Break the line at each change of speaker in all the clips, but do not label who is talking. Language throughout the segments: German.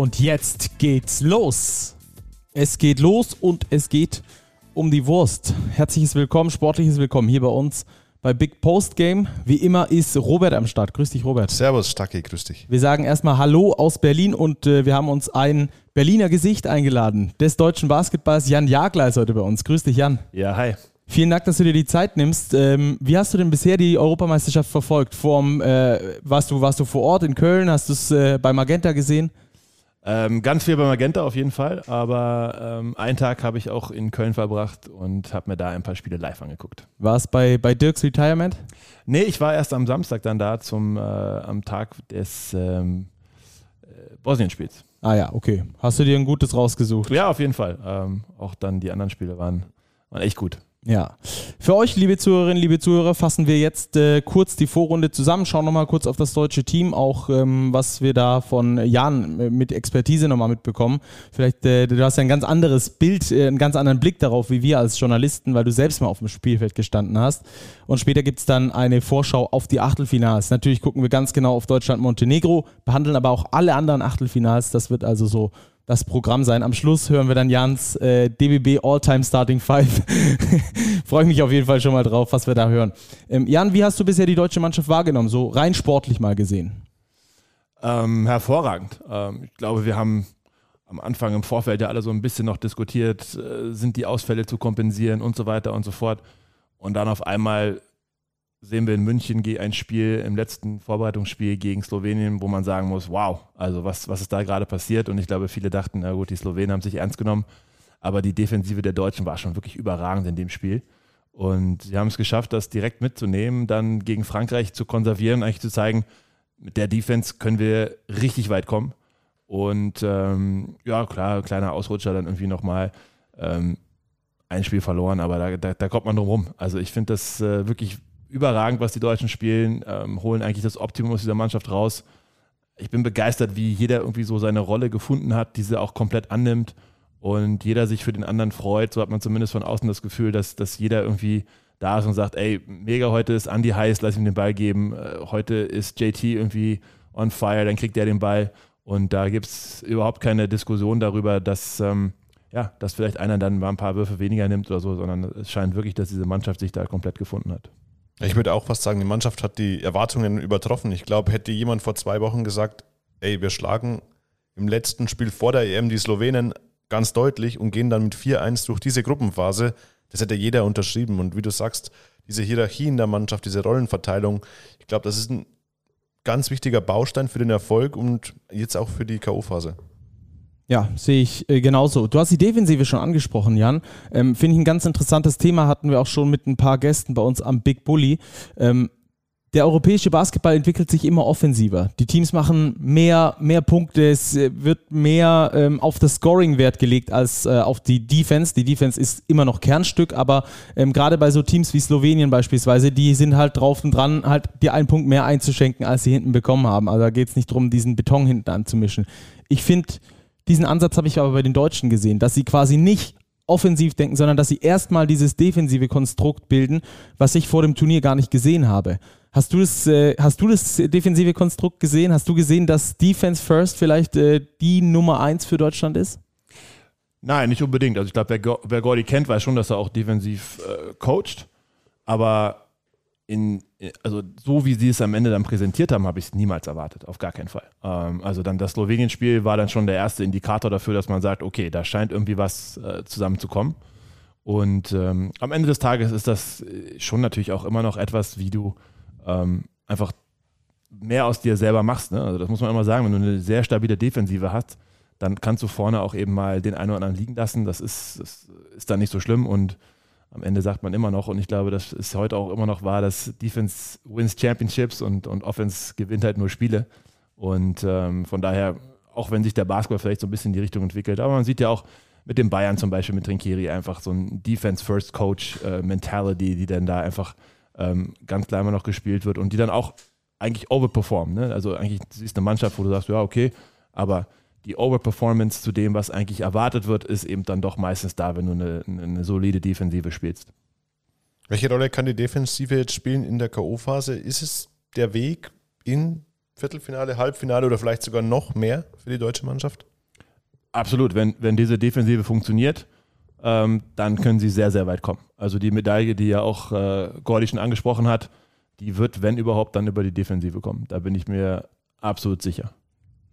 Und jetzt geht's los. Es geht los und es geht um die Wurst. Herzliches Willkommen, sportliches Willkommen hier bei uns bei Big Post Game. Wie immer ist Robert am Start. Grüß dich, Robert.
Servus, Stacki, grüß dich.
Wir sagen erstmal Hallo aus Berlin und äh, wir haben uns ein Berliner Gesicht eingeladen. Des deutschen Basketballs Jan Jagler ist heute bei uns. Grüß dich, Jan.
Ja, hi.
Vielen Dank, dass du dir die Zeit nimmst. Ähm, wie hast du denn bisher die Europameisterschaft verfolgt? Vorm, äh, warst, du, warst du vor Ort in Köln? Hast du es äh, bei Magenta gesehen?
Ähm, ganz viel bei Magenta auf jeden Fall, aber ähm, einen Tag habe ich auch in Köln verbracht und habe mir da ein paar Spiele live angeguckt.
War es bei, bei Dirks Retirement?
Nee, ich war erst am Samstag dann da zum äh, am Tag des ähm, äh, Bosnien-Spiels.
Ah ja, okay. Hast du dir ein gutes rausgesucht?
Ja, auf jeden Fall. Ähm, auch dann die anderen Spiele waren, waren echt gut.
Ja. Für euch, liebe Zuhörerinnen, liebe Zuhörer, fassen wir jetzt äh, kurz die Vorrunde zusammen, schauen nochmal kurz auf das deutsche Team, auch ähm, was wir da von Jan äh, mit Expertise nochmal mitbekommen. Vielleicht, äh, du hast ja ein ganz anderes Bild, äh, einen ganz anderen Blick darauf, wie wir als Journalisten, weil du selbst mal auf dem Spielfeld gestanden hast. Und später gibt es dann eine Vorschau auf die Achtelfinals. Natürlich gucken wir ganz genau auf Deutschland-Montenegro, behandeln aber auch alle anderen Achtelfinals. Das wird also so das Programm sein. Am Schluss hören wir dann Jans äh, DBB All-Time Starting Five. Freue mich auf jeden Fall schon mal drauf, was wir da hören. Ähm, Jan, wie hast du bisher die deutsche Mannschaft wahrgenommen, so rein sportlich mal gesehen?
Ähm, hervorragend. Ähm, ich glaube, wir haben am Anfang im Vorfeld ja alle so ein bisschen noch diskutiert, äh, sind die Ausfälle zu kompensieren und so weiter und so fort. Und dann auf einmal sehen wir in München ein Spiel im letzten Vorbereitungsspiel gegen Slowenien, wo man sagen muss, wow, also was, was ist da gerade passiert? Und ich glaube, viele dachten, na gut, die Slowenen haben sich ernst genommen, aber die Defensive der Deutschen war schon wirklich überragend in dem Spiel. Und sie haben es geschafft, das direkt mitzunehmen, dann gegen Frankreich zu konservieren, eigentlich zu zeigen, mit der Defense können wir richtig weit kommen. Und ähm, ja, klar, kleiner Ausrutscher dann irgendwie nochmal. Ähm, ein Spiel verloren, aber da, da, da kommt man drum rum. Also ich finde das äh, wirklich überragend, was die Deutschen spielen, ähm, holen eigentlich das Optimum aus dieser Mannschaft raus. Ich bin begeistert, wie jeder irgendwie so seine Rolle gefunden hat, diese auch komplett annimmt und jeder sich für den anderen freut. So hat man zumindest von außen das Gefühl, dass, dass jeder irgendwie da ist und sagt, ey, mega, heute ist Andy heiß, lass ihm den Ball geben. Äh, heute ist JT irgendwie on fire, dann kriegt er den Ball. Und da gibt es überhaupt keine Diskussion darüber, dass, ähm, ja, dass vielleicht einer dann mal ein paar Würfe weniger nimmt oder so, sondern es scheint wirklich, dass diese Mannschaft sich da komplett gefunden hat.
Ich würde auch fast sagen, die Mannschaft hat die Erwartungen übertroffen. Ich glaube, hätte jemand vor zwei Wochen gesagt, ey, wir schlagen im letzten Spiel vor der EM die Slowenen ganz deutlich und gehen dann mit 4-1 durch diese Gruppenphase, das hätte jeder unterschrieben. Und wie du sagst, diese Hierarchie in der Mannschaft, diese Rollenverteilung, ich glaube, das ist ein ganz wichtiger Baustein für den Erfolg und jetzt auch für die K.O.-Phase.
Ja, sehe ich äh, genauso. Du hast die Defensive schon angesprochen, Jan. Ähm, Finde ich ein ganz interessantes Thema, hatten wir auch schon mit ein paar Gästen bei uns am Big Bully. Ähm, der europäische Basketball entwickelt sich immer offensiver. Die Teams machen mehr, mehr Punkte, es äh, wird mehr ähm, auf das Scoring Wert gelegt als äh, auf die Defense. Die Defense ist immer noch Kernstück, aber ähm, gerade bei so Teams wie Slowenien beispielsweise, die sind halt drauf und dran, halt dir einen Punkt mehr einzuschenken, als sie hinten bekommen haben. Also da geht es nicht darum, diesen Beton hinten anzumischen. Ich finde, diesen Ansatz habe ich aber bei den Deutschen gesehen, dass sie quasi nicht offensiv denken, sondern dass sie erstmal dieses defensive Konstrukt bilden, was ich vor dem Turnier gar nicht gesehen habe. Hast du das, äh, hast du das defensive Konstrukt gesehen? Hast du gesehen, dass Defense First vielleicht äh, die Nummer eins für Deutschland ist?
Nein, nicht unbedingt. Also ich glaube, wer, wer Gordy kennt, weiß schon, dass er auch defensiv äh, coacht. Aber in, also so wie sie es am Ende dann präsentiert haben, habe ich es niemals erwartet, auf gar keinen Fall. Ähm, also dann das Slowenien-Spiel war dann schon der erste Indikator dafür, dass man sagt, okay, da scheint irgendwie was äh, zusammenzukommen. Und ähm, am Ende des Tages ist das äh, schon natürlich auch immer noch etwas, wie du ähm, einfach mehr aus dir selber machst. Ne? Also das muss man immer sagen, wenn du eine sehr stabile Defensive hast, dann kannst du vorne auch eben mal den einen oder anderen liegen lassen. Das ist, das ist dann nicht so schlimm und am Ende sagt man immer noch, und ich glaube, das ist heute auch immer noch wahr, dass Defense wins Championships und, und Offense gewinnt halt nur Spiele. Und ähm, von daher auch wenn sich der Basketball vielleicht so ein bisschen in die Richtung entwickelt. Aber man sieht ja auch mit den Bayern zum Beispiel, mit Trinkeri einfach so ein Defense-First-Coach-Mentality, die dann da einfach ähm, ganz klar immer noch gespielt wird und die dann auch eigentlich overperformen. Ne? Also eigentlich ist eine Mannschaft, wo du sagst, ja, okay, aber die Overperformance zu dem, was eigentlich erwartet wird, ist eben dann doch meistens da, wenn du eine, eine solide Defensive spielst.
Welche Rolle kann die Defensive jetzt spielen in der K.O.-Phase? Ist es der Weg in Viertelfinale, Halbfinale oder vielleicht sogar noch mehr für die deutsche Mannschaft?
Absolut. Wenn, wenn diese Defensive funktioniert, ähm, dann können sie sehr, sehr weit kommen. Also die Medaille, die ja auch äh, Gordy schon angesprochen hat, die wird, wenn überhaupt, dann über die Defensive kommen. Da bin ich mir absolut sicher.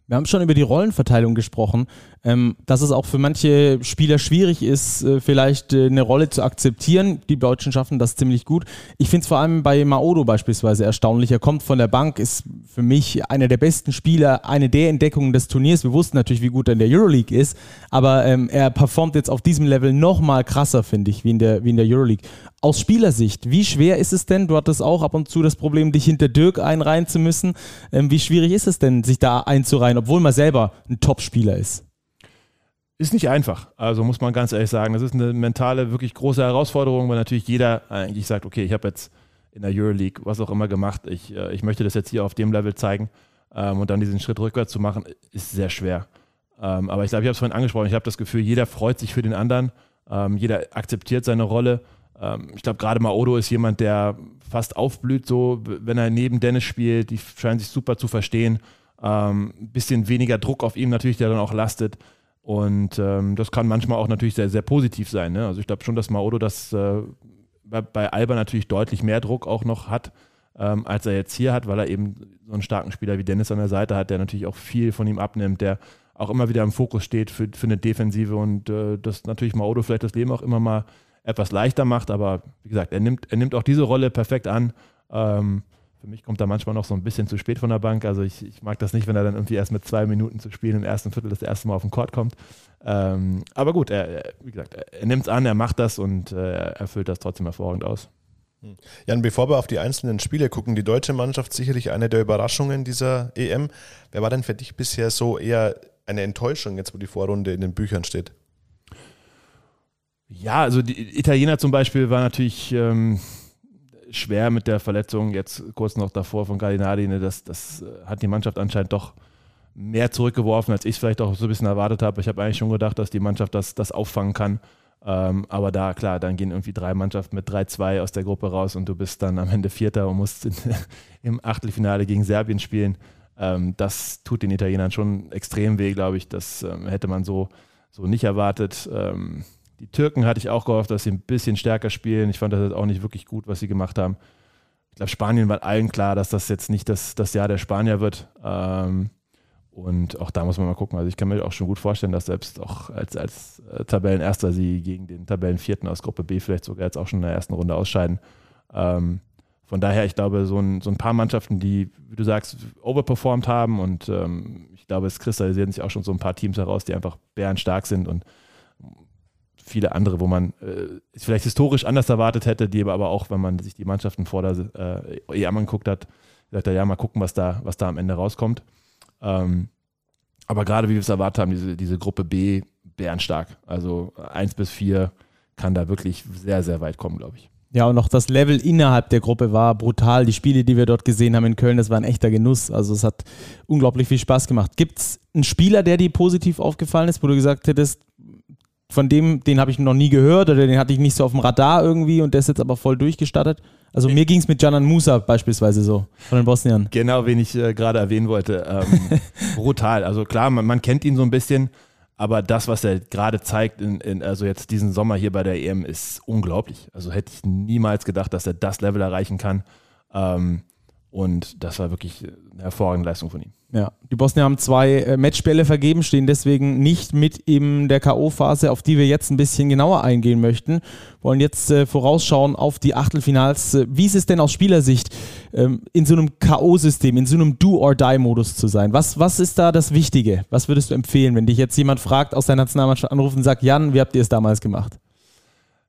Wir haben schon über die Rollenverteilung gesprochen, ähm, dass es auch für manche Spieler schwierig ist, äh, vielleicht äh, eine Rolle zu akzeptieren. Die Deutschen schaffen das ziemlich gut. Ich finde es vor allem bei Maodo beispielsweise erstaunlich. Er kommt von der Bank, ist für mich einer der besten Spieler, eine der Entdeckungen des Turniers. Wir wussten natürlich, wie gut er in der Euroleague ist, aber ähm, er performt jetzt auf diesem Level noch mal krasser, finde ich, wie in, der, wie in der Euroleague. Aus Spielersicht, wie schwer ist es denn? Du hattest auch ab und zu das Problem, dich hinter Dirk einreihen zu müssen. Ähm, wie schwierig ist es denn, sich da einzureihen, obwohl man selber ein Top-Spieler ist?
Ist nicht einfach. Also muss man ganz ehrlich sagen, das ist eine mentale, wirklich große Herausforderung, weil natürlich jeder eigentlich sagt, okay, ich habe jetzt in der Euroleague was auch immer gemacht, ich, äh, ich möchte das jetzt hier auf dem Level zeigen ähm, und dann diesen Schritt rückwärts zu machen, ist sehr schwer. Ähm, aber ich glaube, ich habe es vorhin angesprochen, ich habe das Gefühl, jeder freut sich für den anderen, ähm, jeder akzeptiert seine Rolle ich glaube, gerade Maodo ist jemand, der fast aufblüht, so, wenn er neben Dennis spielt. Die scheinen sich super zu verstehen. Ein ähm, bisschen weniger Druck auf ihm natürlich, der dann auch lastet. Und ähm, das kann manchmal auch natürlich sehr, sehr positiv sein. Ne? Also ich glaube schon, dass Maodo das äh, bei, bei, Alba natürlich deutlich mehr Druck auch noch hat, ähm, als er jetzt hier hat, weil er eben so einen starken Spieler wie Dennis an der Seite hat, der natürlich auch viel von ihm abnimmt, der auch immer wieder im Fokus steht für, für eine Defensive und äh, dass natürlich Maodo vielleicht das Leben auch immer mal etwas leichter macht. Aber wie gesagt, er nimmt, er nimmt auch diese Rolle perfekt an. Ähm, für mich kommt er manchmal noch so ein bisschen zu spät von der Bank. Also ich, ich, mag das nicht, wenn er dann irgendwie erst mit zwei Minuten zu spielen im ersten Viertel das erste Mal auf den Court kommt. Ähm, aber gut, er, wie gesagt, er nimmt es an, er macht das und äh, er erfüllt das trotzdem hervorragend aus.
Hm. Jan, bevor wir auf die einzelnen Spiele gucken, die deutsche Mannschaft sicherlich eine der Überraschungen dieser EM. Wer war denn für dich bisher so eher eine Enttäuschung, jetzt wo die Vorrunde in den Büchern steht?
Ja, also die Italiener zum Beispiel war natürlich ähm, schwer mit der Verletzung jetzt kurz noch davor von Gallinari. Ne, das, das äh, hat die Mannschaft anscheinend doch mehr zurückgeworfen, als ich es vielleicht auch so ein bisschen erwartet habe. Ich habe eigentlich schon gedacht, dass die Mannschaft das, das auffangen kann. Ähm, aber da, klar, dann gehen irgendwie drei Mannschaften mit 3-2 aus der Gruppe raus und du bist dann am Ende Vierter und musst in, im Achtelfinale gegen Serbien spielen. Ähm, das tut den Italienern schon extrem weh, glaube ich. Das ähm, hätte man so, so nicht erwartet. Die Türken hatte ich auch gehofft, dass sie ein bisschen stärker spielen. Ich fand das auch nicht wirklich gut, was sie gemacht haben. Ich glaube, Spanien war allen klar, dass das jetzt nicht das, das Jahr der Spanier wird. Ähm, und auch da muss man mal gucken. Also ich kann mir auch schon gut vorstellen, dass selbst auch als, als äh, Tabellenerster sie gegen den Tabellenvierten aus Gruppe B vielleicht sogar jetzt auch schon in der ersten Runde ausscheiden. Ähm, von daher, ich glaube, so ein, so ein paar Mannschaften, die, wie du sagst, overperformed haben und ähm, ich glaube, es kristallisieren sich auch schon so ein paar Teams heraus, die einfach bärenstark sind und viele andere, wo man äh, vielleicht historisch anders erwartet hätte, die aber auch, wenn man sich die Mannschaften vor der äh, EM angeguckt hat, sagt er, ja, mal gucken, was da, was da am Ende rauskommt. Ähm, aber gerade wie wir es erwartet haben, diese, diese Gruppe B, bärenstark. Also 1 bis 4 kann da wirklich sehr, sehr weit kommen, glaube ich.
Ja, und auch das Level innerhalb der Gruppe war brutal. Die Spiele, die wir dort gesehen haben in Köln, das war ein echter Genuss. Also es hat unglaublich viel Spaß gemacht. Gibt es einen Spieler, der dir positiv aufgefallen ist, wo du gesagt hättest, von dem, den habe ich noch nie gehört oder den hatte ich nicht so auf dem Radar irgendwie und der ist jetzt aber voll durchgestattet. Also mir ging es mit Janan Musa beispielsweise so, von den Bosniern.
Genau, wen ich äh, gerade erwähnen wollte. Ähm, brutal. Also klar, man, man, kennt ihn so ein bisschen, aber das, was er gerade zeigt, in, in, also jetzt diesen Sommer hier bei der EM, ist unglaublich. Also hätte ich niemals gedacht, dass er das Level erreichen kann. Ähm, und das war wirklich eine hervorragende Leistung von ihm.
Ja, die Bosnier haben zwei äh, Matchbälle vergeben, stehen deswegen nicht mit in der K.O.-Phase, auf die wir jetzt ein bisschen genauer eingehen möchten. Wollen jetzt äh, vorausschauen auf die Achtelfinals. Äh, wie ist es denn aus Spielersicht, ähm, in so einem K.O.-System, in so einem Do-or-Die-Modus zu sein? Was, was ist da das Wichtige? Was würdest du empfehlen, wenn dich jetzt jemand fragt, aus der Nationalmannschaft anruft und sagt, Jan, wie habt ihr es damals gemacht?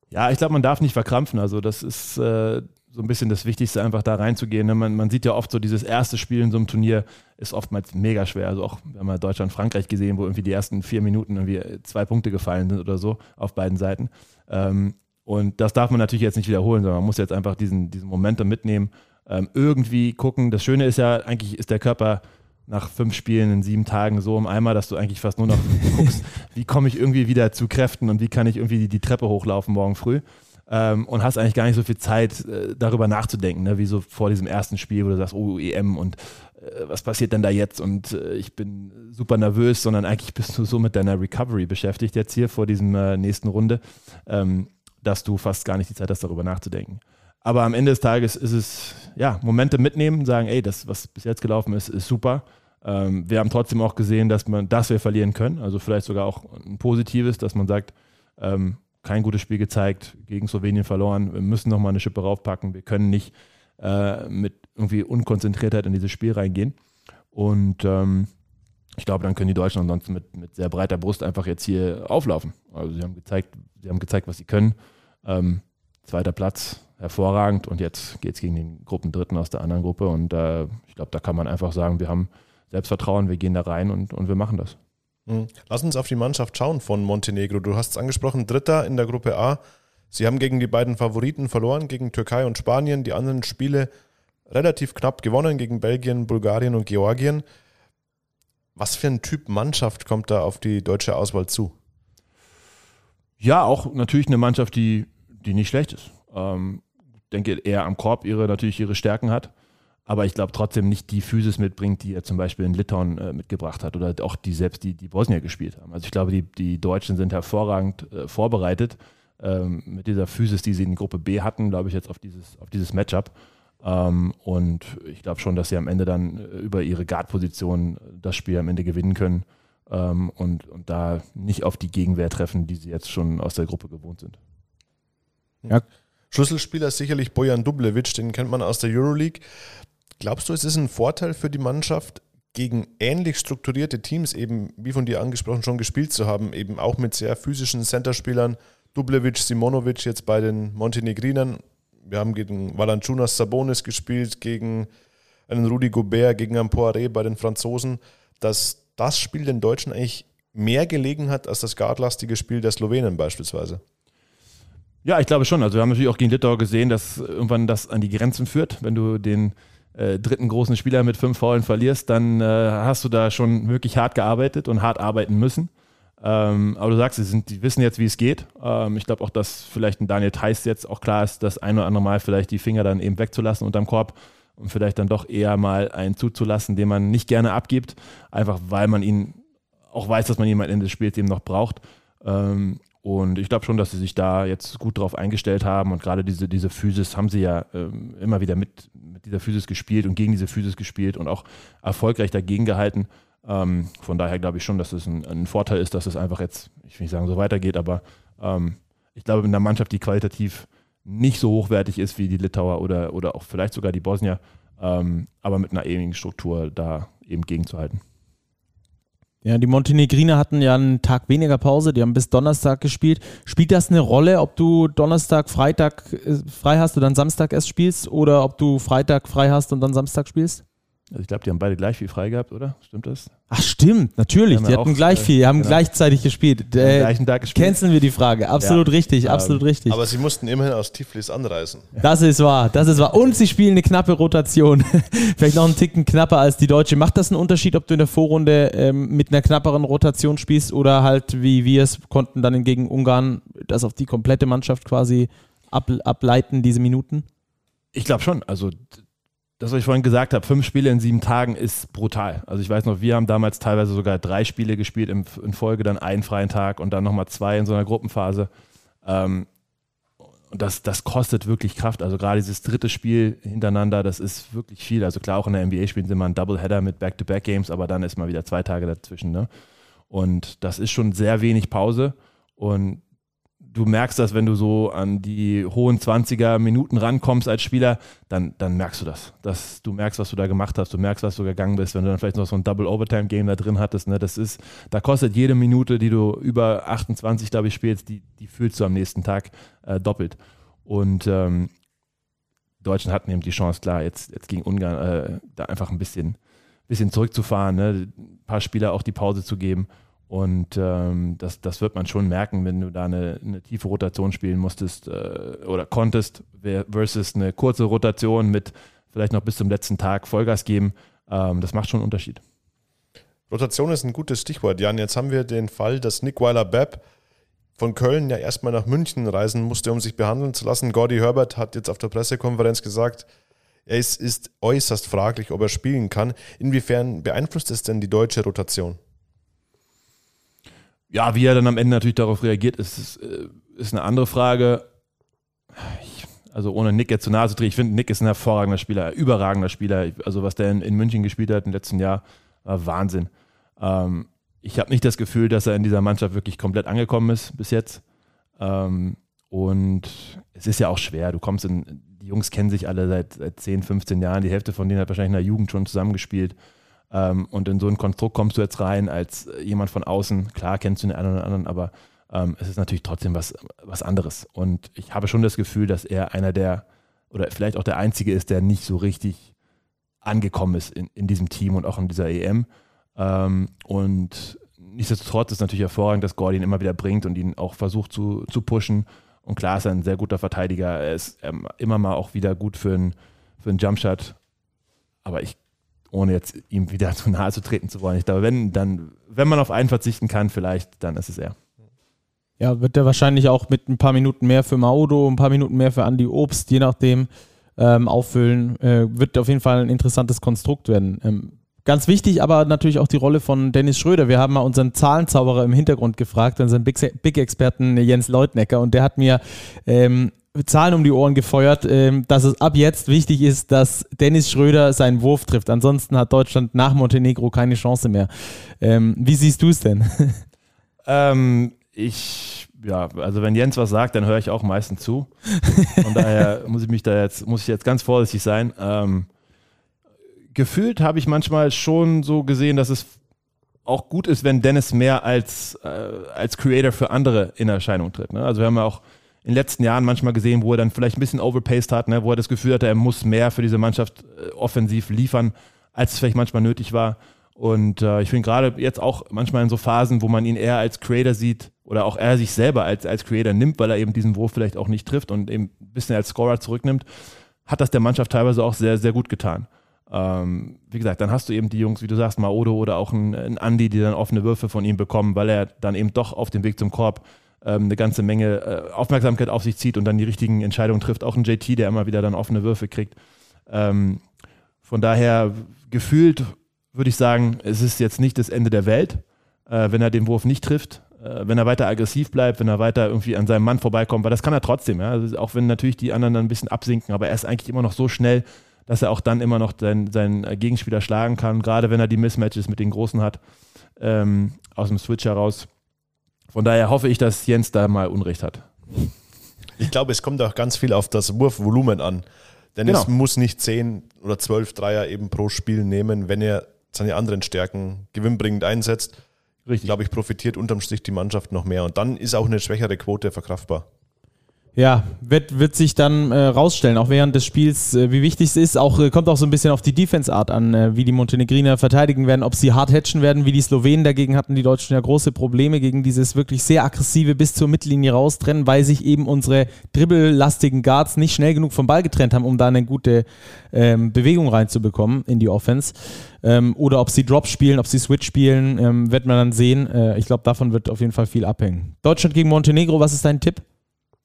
Ja, ich glaube, man darf nicht verkrampfen. Also das ist, äh, so ein bisschen das Wichtigste, einfach da reinzugehen. Ne? Man, man, sieht ja oft so, dieses erste Spiel in so einem Turnier ist oftmals mega schwer. Also auch, wir haben ja Deutschland, Frankreich gesehen, wo irgendwie die ersten vier Minuten irgendwie zwei Punkte gefallen sind oder so auf beiden Seiten. Ähm, und das darf man natürlich jetzt nicht wiederholen, sondern man muss jetzt einfach diesen, diesen Momentum mitnehmen, ähm, irgendwie gucken. Das Schöne ist ja, eigentlich ist der Körper nach fünf Spielen in sieben Tagen so im Eimer, dass du eigentlich fast nur noch guckst, wie komme ich irgendwie wieder zu Kräften und wie kann ich irgendwie die, die Treppe hochlaufen morgen früh ähm, und hast eigentlich gar nicht so viel Zeit, äh, darüber nachzudenken, ne? wie so vor diesem ersten Spiel, wo du sagst, oh, EM und äh, was passiert denn da jetzt und äh, ich bin super nervös, sondern eigentlich bist du so mit deiner Recovery beschäftigt jetzt hier vor diesem äh, nächsten Runde, ähm, dass du fast gar nicht die Zeit hast, darüber nachzudenken. Aber am Ende des Tages ist es, ja, Momente mitnehmen, sagen, ey, das, was bis jetzt gelaufen ist, ist super. Ähm, wir haben trotzdem auch gesehen, dass, man, dass wir verlieren können. Also vielleicht sogar auch ein positives, dass man sagt, ähm, kein gutes Spiel gezeigt, gegen Slowenien verloren. Wir müssen nochmal eine Schippe raufpacken. Wir können nicht äh, mit irgendwie Unkonzentriertheit in dieses Spiel reingehen. Und ähm, ich glaube, dann können die Deutschen ansonsten mit, mit sehr breiter Brust einfach jetzt hier auflaufen. Also sie haben gezeigt, sie haben gezeigt, was sie können. Ähm, zweiter Platz, hervorragend. Und jetzt geht es gegen den Gruppendritten aus der anderen Gruppe. Und äh, ich glaube, da kann man einfach sagen, wir haben Selbstvertrauen, wir gehen da rein und, und wir machen das.
Mhm. Lass uns auf die Mannschaft schauen von Montenegro. Du hast es angesprochen, Dritter in der Gruppe A. Sie haben gegen die beiden Favoriten verloren, gegen Türkei und Spanien. Die anderen Spiele relativ knapp gewonnen gegen Belgien, Bulgarien und Georgien. Was für ein Typ Mannschaft kommt da auf die deutsche Auswahl zu?
Ja, auch natürlich eine Mannschaft, die, die nicht schlecht ist. Ähm, denke eher am Korb ihre natürlich ihre Stärken hat aber ich glaube trotzdem nicht die Physis mitbringt, die er zum Beispiel in Litauen äh, mitgebracht hat oder auch die selbst die, die Bosnier gespielt haben. Also ich glaube, die, die Deutschen sind hervorragend äh, vorbereitet ähm, mit dieser Physis, die sie in Gruppe B hatten, glaube ich, jetzt auf dieses, auf dieses Matchup. Ähm, und ich glaube schon, dass sie am Ende dann äh, über ihre Guard-Position das Spiel am Ende gewinnen können ähm, und, und da nicht auf die Gegenwehr treffen, die sie jetzt schon aus der Gruppe gewohnt sind.
Ja. Schlüsselspieler ist sicherlich Bojan Dublevic, den kennt man aus der Euroleague. Glaubst du, es ist ein Vorteil für die Mannschaft, gegen ähnlich strukturierte Teams eben, wie von dir angesprochen, schon gespielt zu haben, eben auch mit sehr physischen Centerspielern, Dublevic, Simonovic jetzt bei den Montenegrinern. Wir haben gegen Valanciunas Sabonis gespielt, gegen einen Rudi Gobert, gegen einen Poiré bei den Franzosen, dass das Spiel den Deutschen eigentlich mehr gelegen hat als das guardlastige Spiel der Slowenen beispielsweise.
Ja, ich glaube schon. Also wir haben natürlich auch gegen Litauer gesehen, dass irgendwann das an die Grenzen führt, wenn du den äh, dritten großen Spieler mit fünf Faulen verlierst, dann äh, hast du da schon wirklich hart gearbeitet und hart arbeiten müssen. Ähm, aber du sagst, sie sind, die wissen jetzt, wie es geht. Ähm, ich glaube auch, dass vielleicht ein Daniel Theiss jetzt auch klar ist, das ein oder andere Mal vielleicht die Finger dann eben wegzulassen unterm Korb und vielleicht dann doch eher mal einen zuzulassen, den man nicht gerne abgibt, einfach weil man ihn auch weiß, dass man am Ende des Spiels eben noch braucht. Ähm, und ich glaube schon, dass sie sich da jetzt gut drauf eingestellt haben und gerade diese, diese Physis haben sie ja ähm, immer wieder mit, mit dieser Physis gespielt und gegen diese Physis gespielt und auch erfolgreich dagegen gehalten. Ähm, von daher glaube ich schon, dass es ein, ein, Vorteil ist, dass es einfach jetzt, ich will nicht sagen, so weitergeht, aber ähm, ich glaube, in einer Mannschaft, die qualitativ nicht so hochwertig ist wie die Litauer oder, oder auch vielleicht sogar die Bosnier, ähm, aber mit einer ähnlichen Struktur da eben gegenzuhalten.
Ja, die Montenegriner hatten ja einen Tag weniger Pause, die haben bis Donnerstag gespielt. Spielt das eine Rolle, ob du Donnerstag, Freitag äh, frei hast und dann Samstag erst spielst oder ob du Freitag frei hast und dann Samstag spielst?
Also ich glaube, die haben beide gleich viel frei gehabt, oder? Stimmt das?
Ach stimmt, natürlich. Die, die hatten auch, gleich viel, die haben genau. gleichzeitig gespielt. Äh, gleichen Tag gespielt. Canceln wir die Frage. Absolut ja. richtig, ähm, absolut richtig.
Aber sie mussten immerhin aus Tiflis anreisen.
Das ist wahr, das ist wahr. Und sie spielen eine knappe Rotation. Vielleicht noch einen Ticken knapper als die Deutsche. Macht das einen Unterschied, ob du in der Vorrunde ähm, mit einer knapperen Rotation spielst oder halt, wie wir es konnten, dann gegen Ungarn das auf die komplette Mannschaft quasi ab, ableiten, diese Minuten?
Ich glaube schon. Also das, was ich vorhin gesagt habe, fünf Spiele in sieben Tagen ist brutal. Also ich weiß noch, wir haben damals teilweise sogar drei Spiele gespielt in, in Folge, dann einen freien Tag und dann nochmal zwei in so einer Gruppenphase. Ähm, und das, das kostet wirklich Kraft. Also gerade dieses dritte Spiel hintereinander, das ist wirklich viel. Also klar, auch in der NBA spielen sie immer einen Doubleheader mit Back-to-Back-Games, aber dann ist mal wieder zwei Tage dazwischen. Ne? Und das ist schon sehr wenig Pause. Und du merkst das, wenn du so an die hohen 20er Minuten rankommst als Spieler, dann, dann merkst du das. Dass du merkst, was du da gemacht hast, du merkst, was du gegangen bist, wenn du dann vielleicht noch so ein Double Overtime Game da drin hattest, ne, das ist, da kostet jede Minute, die du über 28, glaube ich, spielst, die, die fühlst du am nächsten Tag äh, doppelt. Und ähm, Deutschen hatten eben die Chance, klar, jetzt, jetzt gegen Ungarn äh, da einfach ein bisschen, bisschen zurückzufahren, ne? ein paar Spieler auch die Pause zu geben. Und ähm, das, das wird man schon merken, wenn du da eine, eine tiefe Rotation spielen musstest äh, oder konntest, versus eine kurze Rotation mit vielleicht noch bis zum letzten Tag Vollgas geben. Ähm, das macht schon einen Unterschied.
Rotation ist ein gutes Stichwort, Jan. Jetzt haben wir den Fall, dass Nick Weiler-Bepp von Köln ja erstmal nach München reisen musste, um sich behandeln zu lassen. Gordy Herbert hat jetzt auf der Pressekonferenz gesagt, es ist äußerst fraglich, ob er spielen kann. Inwiefern beeinflusst es denn die deutsche Rotation?
Ja, wie er dann am Ende natürlich darauf reagiert, ist, ist, äh, ist eine andere Frage. Ich, also ohne Nick jetzt zu nahe zu drehen, ich finde, Nick ist ein hervorragender Spieler, überragender Spieler. Also was der in, in München gespielt hat im letzten Jahr, war Wahnsinn. Ähm, ich habe nicht das Gefühl, dass er in dieser Mannschaft wirklich komplett angekommen ist bis jetzt. Ähm, und es ist ja auch schwer. Du kommst in, die Jungs kennen sich alle seit, seit 10, 15 Jahren. Die Hälfte von denen hat wahrscheinlich in der Jugend schon zusammengespielt. Ähm, und in so ein Konstrukt kommst du jetzt rein als jemand von außen. Klar kennst du den einen oder anderen, aber ähm, es ist natürlich trotzdem was, was anderes. Und ich habe schon das Gefühl, dass er einer der, oder vielleicht auch der Einzige ist, der nicht so richtig angekommen ist in, in diesem Team und auch in dieser EM. Ähm, und nichtsdestotrotz ist natürlich hervorragend, dass Gordy ihn immer wieder bringt und ihn auch versucht zu, zu pushen. Und klar ist er ein sehr guter Verteidiger. Er ist ähm, immer mal auch wieder gut für einen für Jumpshot. Aber ich ohne jetzt ihm wieder zu nahe zu treten zu wollen. Ich glaube, wenn, dann, wenn man auf einen verzichten kann, vielleicht, dann ist es er.
Ja, wird er wahrscheinlich auch mit ein paar Minuten mehr für Maudo, ein paar Minuten mehr für Andy Obst, je nachdem, ähm, auffüllen. Äh, wird auf jeden Fall ein interessantes Konstrukt werden. Ähm, ganz wichtig aber natürlich auch die Rolle von Dennis Schröder. Wir haben mal unseren Zahlenzauberer im Hintergrund gefragt, unseren Big-Experten Jens Leutnecker, und der hat mir ähm, Zahlen um die Ohren gefeuert, ähm, dass es ab jetzt wichtig ist, dass Dennis Schröder seinen Wurf trifft. Ansonsten hat Deutschland nach Montenegro keine Chance mehr. Ähm, wie siehst du es denn?
Ähm, ich, ja, also wenn Jens was sagt, dann höre ich auch meistens zu. Von daher muss ich mich da jetzt, muss ich jetzt ganz vorsichtig sein. Ähm, gefühlt habe ich manchmal schon so gesehen, dass es auch gut ist, wenn Dennis mehr als, äh, als Creator für andere in Erscheinung tritt. Ne? Also wir haben ja auch in den letzten Jahren manchmal gesehen, wo er dann vielleicht ein bisschen overpaced hat, ne, wo er das Gefühl hatte, er muss mehr für diese Mannschaft äh, offensiv liefern, als es vielleicht manchmal nötig war. Und äh, ich finde gerade jetzt auch manchmal in so Phasen, wo man ihn eher als Creator sieht oder auch er sich selber als, als Creator nimmt, weil er eben diesen Wurf vielleicht auch nicht trifft und eben ein bisschen als Scorer zurücknimmt, hat das der Mannschaft teilweise auch sehr, sehr gut getan. Ähm, wie gesagt, dann hast du eben die Jungs, wie du sagst, Maodo oder auch ein, ein Andi, die dann offene Würfe von ihm bekommen, weil er dann eben doch auf dem Weg zum Korb ähm, eine ganze Menge äh, Aufmerksamkeit auf sich zieht und dann die richtigen Entscheidungen trifft. Auch ein JT, der immer wieder dann offene Würfe kriegt. Ähm, von daher gefühlt würde ich sagen, es ist jetzt nicht das Ende der Welt, äh, wenn er den Wurf nicht trifft. Äh, wenn er weiter aggressiv bleibt, wenn er weiter irgendwie an seinem Mann vorbeikommt, weil das kann er trotzdem, ja? also auch wenn natürlich die anderen dann ein bisschen absinken, aber er ist eigentlich immer noch so schnell, dass er auch dann immer noch seinen, seinen Gegenspieler schlagen kann, gerade wenn er die Mismatches mit den Großen hat, ähm, aus dem Switch heraus. Von daher hoffe ich, dass Jens da mal Unrecht hat.
Ich glaube, es kommt auch ganz viel auf das Wurfvolumen an. Denn genau. es muss nicht 10 oder 12 Dreier eben pro Spiel nehmen, wenn er seine anderen Stärken gewinnbringend einsetzt. Richtig. Glaube ich, profitiert unterm Strich die Mannschaft noch mehr. Und dann ist auch eine schwächere Quote verkraftbar.
Ja, wird, wird sich dann äh, rausstellen, auch während des Spiels, äh, wie wichtig es ist. Auch, äh, kommt auch so ein bisschen auf die Defense-Art an, äh, wie die Montenegriner verteidigen werden, ob sie hart hatchen werden, wie die Slowenen. Dagegen hatten die Deutschen ja große Probleme gegen dieses wirklich sehr aggressive bis zur Mittellinie raustrennen, weil sich eben unsere dribbellastigen Guards nicht schnell genug vom Ball getrennt haben, um da eine gute ähm, Bewegung reinzubekommen in die Offense. Ähm, oder ob sie Drop spielen, ob sie Switch spielen, ähm, wird man dann sehen. Äh, ich glaube, davon wird auf jeden Fall viel abhängen. Deutschland gegen Montenegro, was ist dein Tipp?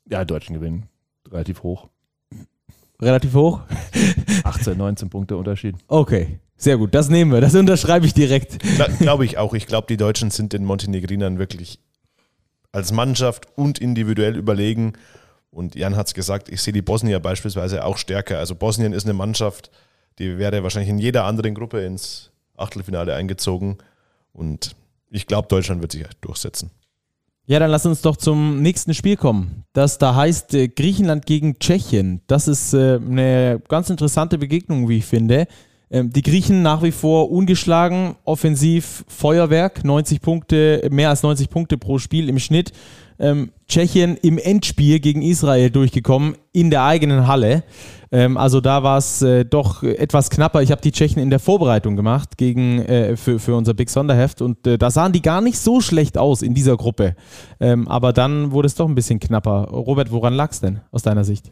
Ja, Deutschen gewinnen. Relativ hoch.
Relativ hoch?
18, 19 Punkte Unterschied.
Okay, sehr gut. Das nehmen wir. Das unterschreibe ich direkt.
Glaube ich auch. Ich glaube, die Deutschen sind den Montenegrinern wirklich als Mannschaft und individuell überlegen. Und Jan hat es gesagt, ich sehe die Bosnier beispielsweise auch stärker. Also Bosnien ist eine Mannschaft, die wäre wahrscheinlich in jeder anderen Gruppe ins Achtelfinale eingezogen. Und ich glaube, Deutschland wird sich durchsetzen.
Ja, dann lass uns doch zum nächsten Spiel kommen. Das da heißt äh, Griechenland gegen Tschechien. Das ist äh, eine ganz interessante Begegnung, wie ich finde. Ähm, die Griechen nach wie vor ungeschlagen, offensiv Feuerwerk, 90 Punkte, mehr als 90 Punkte pro Spiel im Schnitt. Ähm, Tschechien im Endspiel gegen Israel durchgekommen, in der eigenen Halle. Ähm, also da war es äh, doch etwas knapper. Ich habe die Tschechen in der Vorbereitung gemacht gegen, äh, für, für unser Big Sonderheft und äh, da sahen die gar nicht so schlecht aus in dieser Gruppe. Ähm, aber dann wurde es doch ein bisschen knapper. Robert, woran lag es denn aus deiner Sicht?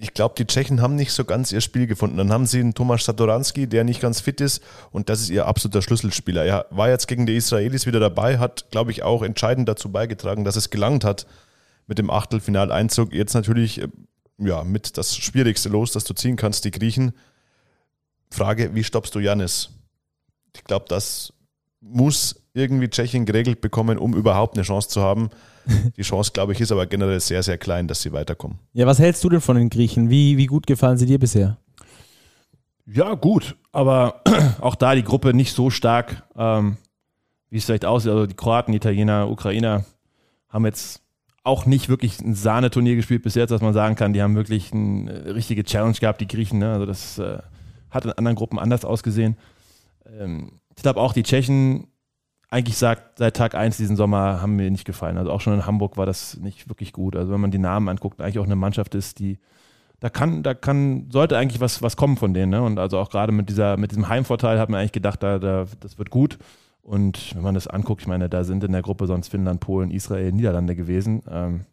Ich glaube, die Tschechen haben nicht so ganz ihr Spiel gefunden. Dann haben sie einen Thomas Satoranski, der nicht ganz fit ist und das ist ihr absoluter Schlüsselspieler. Er war jetzt gegen die Israelis wieder dabei, hat, glaube ich, auch entscheidend dazu beigetragen, dass es gelangt hat mit dem Achtelfinaleinzug. Jetzt natürlich äh, ja, mit das schwierigste Los, das du ziehen kannst, die Griechen. Frage, wie stoppst du Janis? Ich glaube, das muss irgendwie Tschechien geregelt bekommen, um überhaupt eine Chance zu haben. Die Chance, glaube ich, ist aber generell sehr, sehr klein, dass sie weiterkommen.
Ja, was hältst du denn von den Griechen? Wie, wie gut gefallen sie dir bisher?
Ja, gut, aber auch da die Gruppe nicht so stark, ähm, wie es vielleicht aussieht. Also die Kroaten, Italiener, Ukrainer haben jetzt auch nicht wirklich ein Sahneturnier gespielt bis jetzt, dass man sagen kann, die haben wirklich eine äh, richtige Challenge gehabt, die Griechen. Ne? Also das äh, hat in anderen Gruppen anders ausgesehen. Ähm, ich glaube auch, die Tschechen eigentlich sagt, seit Tag 1 diesen Sommer haben mir nicht gefallen. Also auch schon in Hamburg war das nicht wirklich gut. Also wenn man die Namen anguckt, eigentlich auch eine Mannschaft ist, die da kann, da kann, sollte eigentlich was, was kommen von denen. Ne? Und also auch gerade mit dieser, mit diesem Heimvorteil hat man eigentlich gedacht, da, da, das wird gut. Und wenn man das anguckt, ich meine, da sind in der Gruppe sonst Finnland, Polen, Israel, Niederlande gewesen. Ähm,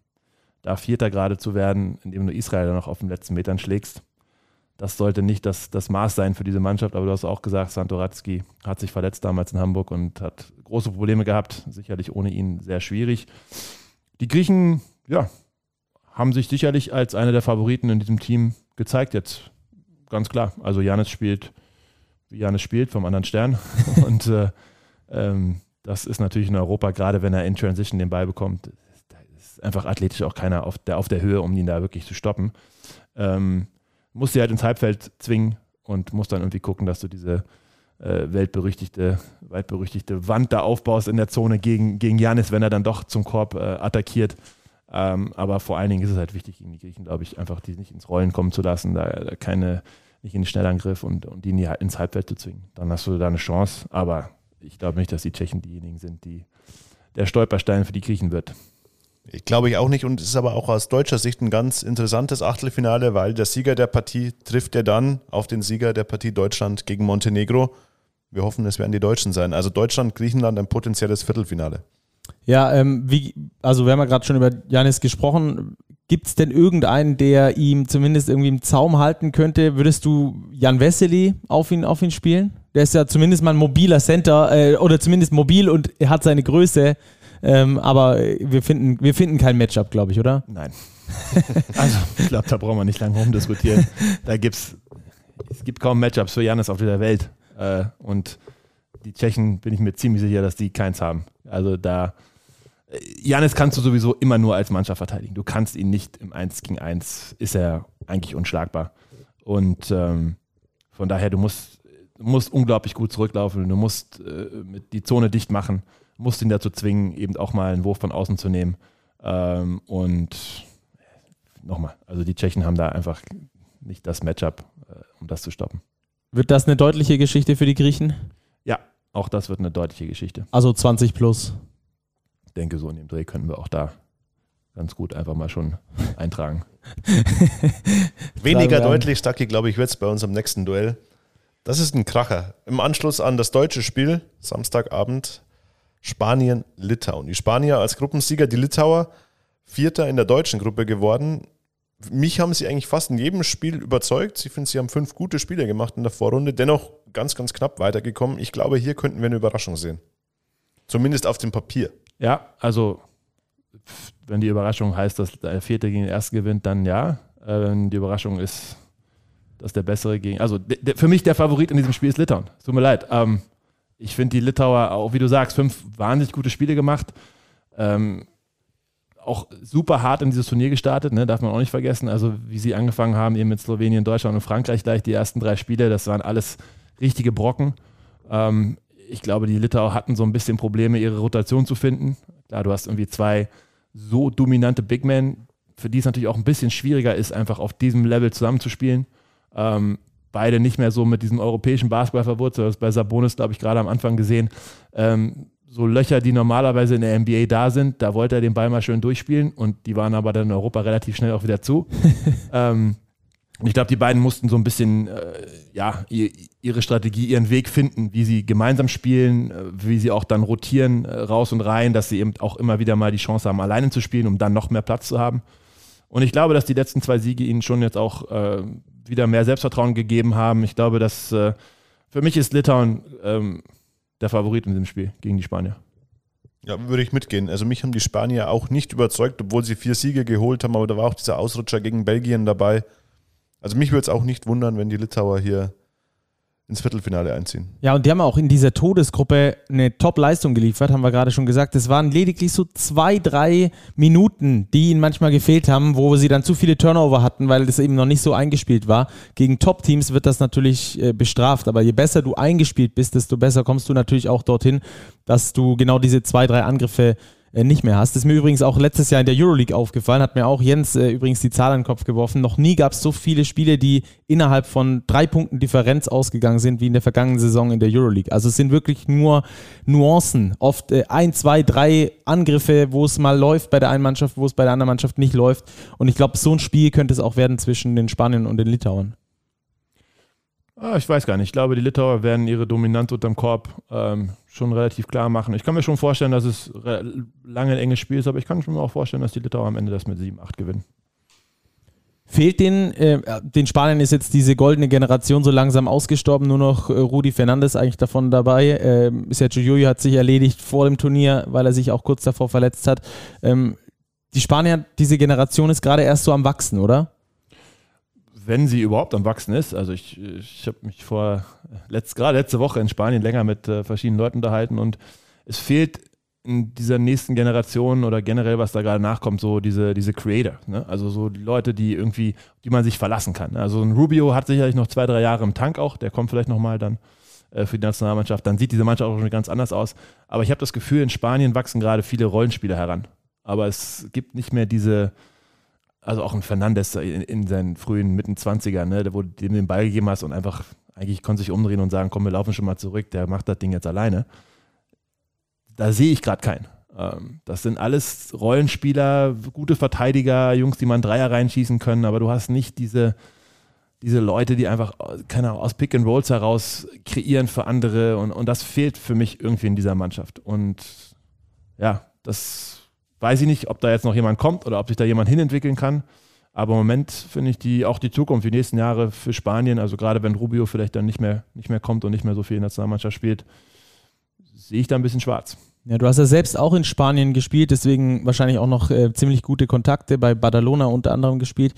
da Vierter gerade zu werden, indem du Israel noch auf den letzten Metern schlägst, das sollte nicht das, das Maß sein für diese Mannschaft. Aber du hast auch gesagt, Santoratski hat sich verletzt damals in Hamburg und hat große Probleme gehabt. Sicherlich ohne ihn sehr schwierig. Die Griechen, ja, haben sich sicherlich als einer der Favoriten in diesem Team gezeigt jetzt. Ganz klar. Also Janis spielt, wie Janis spielt, vom anderen Stern. und äh, ähm, das ist natürlich in Europa, gerade wenn er in Transition den Ball bekommt, da ist einfach athletisch auch keiner auf der, auf der Höhe, um ihn da wirklich zu stoppen. Ähm, muss sie halt ins Halbfeld zwingen und muss dann irgendwie gucken, dass du diese äh, weltberüchtigte, weitberüchtigte Wand da aufbaust in der Zone gegen, gegen wenn er dann doch zum Korb äh, attackiert. Ähm, aber vor allen Dingen ist es halt wichtig, gegen die Griechen, glaube ich, einfach die nicht ins Rollen kommen zu lassen, da, da keine, nicht in den Schnellangriff und, und die nie ins Halbfeld zu zwingen. Dann hast du da eine Chance, aber ich glaube nicht, dass die Tschechen diejenigen sind, die der Stolperstein für die Griechen wird.
Ich glaube ich auch nicht und es ist aber auch aus deutscher Sicht ein ganz interessantes Achtelfinale, weil der Sieger der Partie trifft ja dann auf den Sieger der Partie Deutschland gegen Montenegro. Wir hoffen, es werden die Deutschen sein. Also Deutschland, Griechenland ein potenzielles Viertelfinale.
Ja, ähm, wie, also wir haben ja gerade schon über Janis gesprochen. Gibt es denn irgendeinen, der ihm zumindest irgendwie im Zaum halten könnte? Würdest du Jan Wessely auf ihn, auf ihn spielen? Der ist ja zumindest mal ein mobiler Center äh, oder zumindest mobil und er hat seine Größe. Ähm, aber wir finden, wir finden kein Matchup, glaube ich, oder?
Nein. also, ich glaube, da brauchen wir nicht lange rumdiskutieren. Da gibt's, es gibt kaum Matchups für Janis auf dieser Welt. Äh, und die Tschechen bin ich mir ziemlich sicher, dass die keins haben. Also da, Janis kannst du sowieso immer nur als Mannschaft verteidigen. Du kannst ihn nicht im 1 gegen 1, ist er eigentlich unschlagbar. Und ähm, von daher, du musst, musst unglaublich gut zurücklaufen, du musst äh, die Zone dicht machen musste ihn dazu zwingen, eben auch mal einen Wurf von außen zu nehmen. Ähm, und nochmal, also die Tschechen haben da einfach nicht das Matchup, äh, um das zu stoppen.
Wird das eine deutliche Geschichte für die Griechen?
Ja, auch das wird eine deutliche Geschichte.
Also 20 plus.
Ich denke, so in dem Dreh können wir auch da ganz gut einfach mal schon eintragen.
Weniger deutlich, Stucky, glaube ich, wird es bei uns am nächsten Duell. Das ist ein Kracher. Im Anschluss an das deutsche Spiel, Samstagabend, Spanien, Litauen. Die Spanier als Gruppensieger, die Litauer Vierter in der deutschen Gruppe geworden. Mich haben sie eigentlich fast in jedem Spiel überzeugt. Ich finde, sie haben fünf gute Spiele gemacht in der Vorrunde, dennoch ganz, ganz knapp weitergekommen. Ich glaube, hier könnten wir eine Überraschung sehen. Zumindest auf dem Papier.
Ja, also wenn die Überraschung heißt, dass der Vierte gegen den Ersten gewinnt, dann ja. Äh, wenn die Überraschung ist, dass der Bessere gegen. Also für mich der Favorit in diesem Spiel ist Litauen. Tut mir leid. Ähm, ich finde die Litauer, auch wie du sagst, fünf wahnsinnig gute Spiele gemacht. Ähm, auch super hart in dieses Turnier gestartet, ne, darf man auch nicht vergessen. Also, wie sie angefangen haben, eben mit Slowenien, Deutschland und Frankreich gleich die ersten drei Spiele, das waren alles richtige Brocken. Ähm, ich glaube, die Litauer hatten so ein bisschen Probleme, ihre Rotation zu finden. Klar, du hast irgendwie zwei so dominante Big Men, für die es natürlich auch ein bisschen schwieriger ist, einfach auf diesem Level zusammenzuspielen. Ähm, beide nicht mehr so mit diesem europäischen Basketball verwurzelt. Das bei Sabonis, glaube ich, gerade am Anfang gesehen. Ähm, so Löcher, die normalerweise in der NBA da sind, da wollte er den Ball mal schön durchspielen und die waren aber dann in Europa relativ schnell auch wieder zu. ähm, ich glaube, die beiden mussten so ein bisschen äh, ja, ihre Strategie, ihren Weg finden, wie sie gemeinsam spielen, äh, wie sie auch dann rotieren äh, raus und rein, dass sie eben auch immer wieder mal die Chance haben, alleine zu spielen, um dann noch mehr Platz zu haben. Und ich glaube, dass die letzten zwei Siege ihnen schon jetzt auch äh, wieder mehr Selbstvertrauen gegeben haben. Ich glaube, dass äh, für mich ist Litauen ähm, der Favorit in diesem Spiel gegen die Spanier.
Ja, würde ich mitgehen. Also mich haben die Spanier auch nicht überzeugt, obwohl sie vier Siege geholt haben, aber da war auch dieser Ausrutscher gegen Belgien dabei. Also mich würde es auch nicht wundern, wenn die Litauer hier ins Viertelfinale einziehen.
Ja, und die haben auch in dieser Todesgruppe eine Top-Leistung geliefert, haben wir gerade schon gesagt. Es waren lediglich so zwei, drei Minuten, die ihnen manchmal gefehlt haben, wo sie dann zu viele Turnover hatten, weil das eben noch nicht so eingespielt war. Gegen Top-Teams wird das natürlich äh, bestraft, aber je besser du eingespielt bist, desto besser kommst du natürlich auch dorthin, dass du genau diese zwei, drei Angriffe nicht mehr hast. Das ist mir übrigens auch letztes Jahr in der Euroleague aufgefallen, hat mir auch Jens äh, übrigens die Zahl an den Kopf geworfen. Noch nie gab es so viele Spiele, die innerhalb von drei Punkten Differenz ausgegangen sind, wie in der vergangenen Saison in der Euroleague. Also es sind wirklich nur Nuancen, oft äh, ein, zwei, drei Angriffe, wo es mal läuft bei der einen Mannschaft, wo es bei der anderen Mannschaft nicht läuft. Und ich glaube, so ein Spiel könnte es auch werden zwischen den Spaniern und den Litauern.
Ah, ich weiß gar nicht. Ich glaube, die Litauer werden ihre Dominanz unterm Korb ähm, schon relativ klar machen. Ich kann mir schon vorstellen, dass es lange ein enges Spiel ist, aber ich kann mir auch vorstellen, dass die Litauer am Ende das mit 7-8 gewinnen.
Fehlt den, äh, den Spaniern ist jetzt diese goldene Generation so langsam ausgestorben, nur noch äh, Rudi Fernandes eigentlich davon dabei. Äh, Sergio Julio hat sich erledigt vor dem Turnier, weil er sich auch kurz davor verletzt hat. Ähm, die Spanier, diese Generation ist gerade erst so am Wachsen, oder?
Wenn sie überhaupt am Wachsen ist. Also ich, ich habe mich vor letzt, gerade letzte Woche in Spanien länger mit äh, verschiedenen Leuten unterhalten und es fehlt in dieser nächsten Generation oder generell, was da gerade nachkommt, so diese, diese Creator. Ne? Also so die Leute, die irgendwie, die man sich verlassen kann. Ne? Also ein Rubio hat sicherlich noch zwei, drei Jahre im Tank auch, der kommt vielleicht nochmal dann äh, für die Nationalmannschaft. Dann sieht diese Mannschaft auch schon ganz anders aus. Aber ich habe das Gefühl, in Spanien wachsen gerade viele Rollenspieler heran. Aber es gibt nicht mehr diese, also auch ein Fernandes in, in seinen frühen Mitten 20ern, ne, wo du dem den Ball gegeben hast und einfach eigentlich konnte sich umdrehen und sagen, komm, wir laufen schon mal zurück, der macht das Ding jetzt alleine. Da sehe ich gerade keinen. Ähm, das sind alles Rollenspieler, gute Verteidiger, Jungs, die man Dreier reinschießen können, aber du hast nicht diese, diese Leute, die einfach, keine Ahnung, aus Pick and Rolls heraus kreieren für andere und, und das fehlt für mich irgendwie in dieser Mannschaft. Und ja, das weiß ich nicht, ob da jetzt noch jemand kommt oder ob sich da jemand hinentwickeln kann. Aber im Moment finde ich die auch die Zukunft, die nächsten Jahre für Spanien, also gerade wenn Rubio vielleicht dann nicht mehr, nicht mehr kommt und nicht mehr so viel in der Nationalmannschaft spielt, sehe ich da ein bisschen schwarz.
Ja, du hast ja selbst auch in Spanien gespielt, deswegen wahrscheinlich auch noch äh, ziemlich gute Kontakte bei Badalona unter anderem gespielt.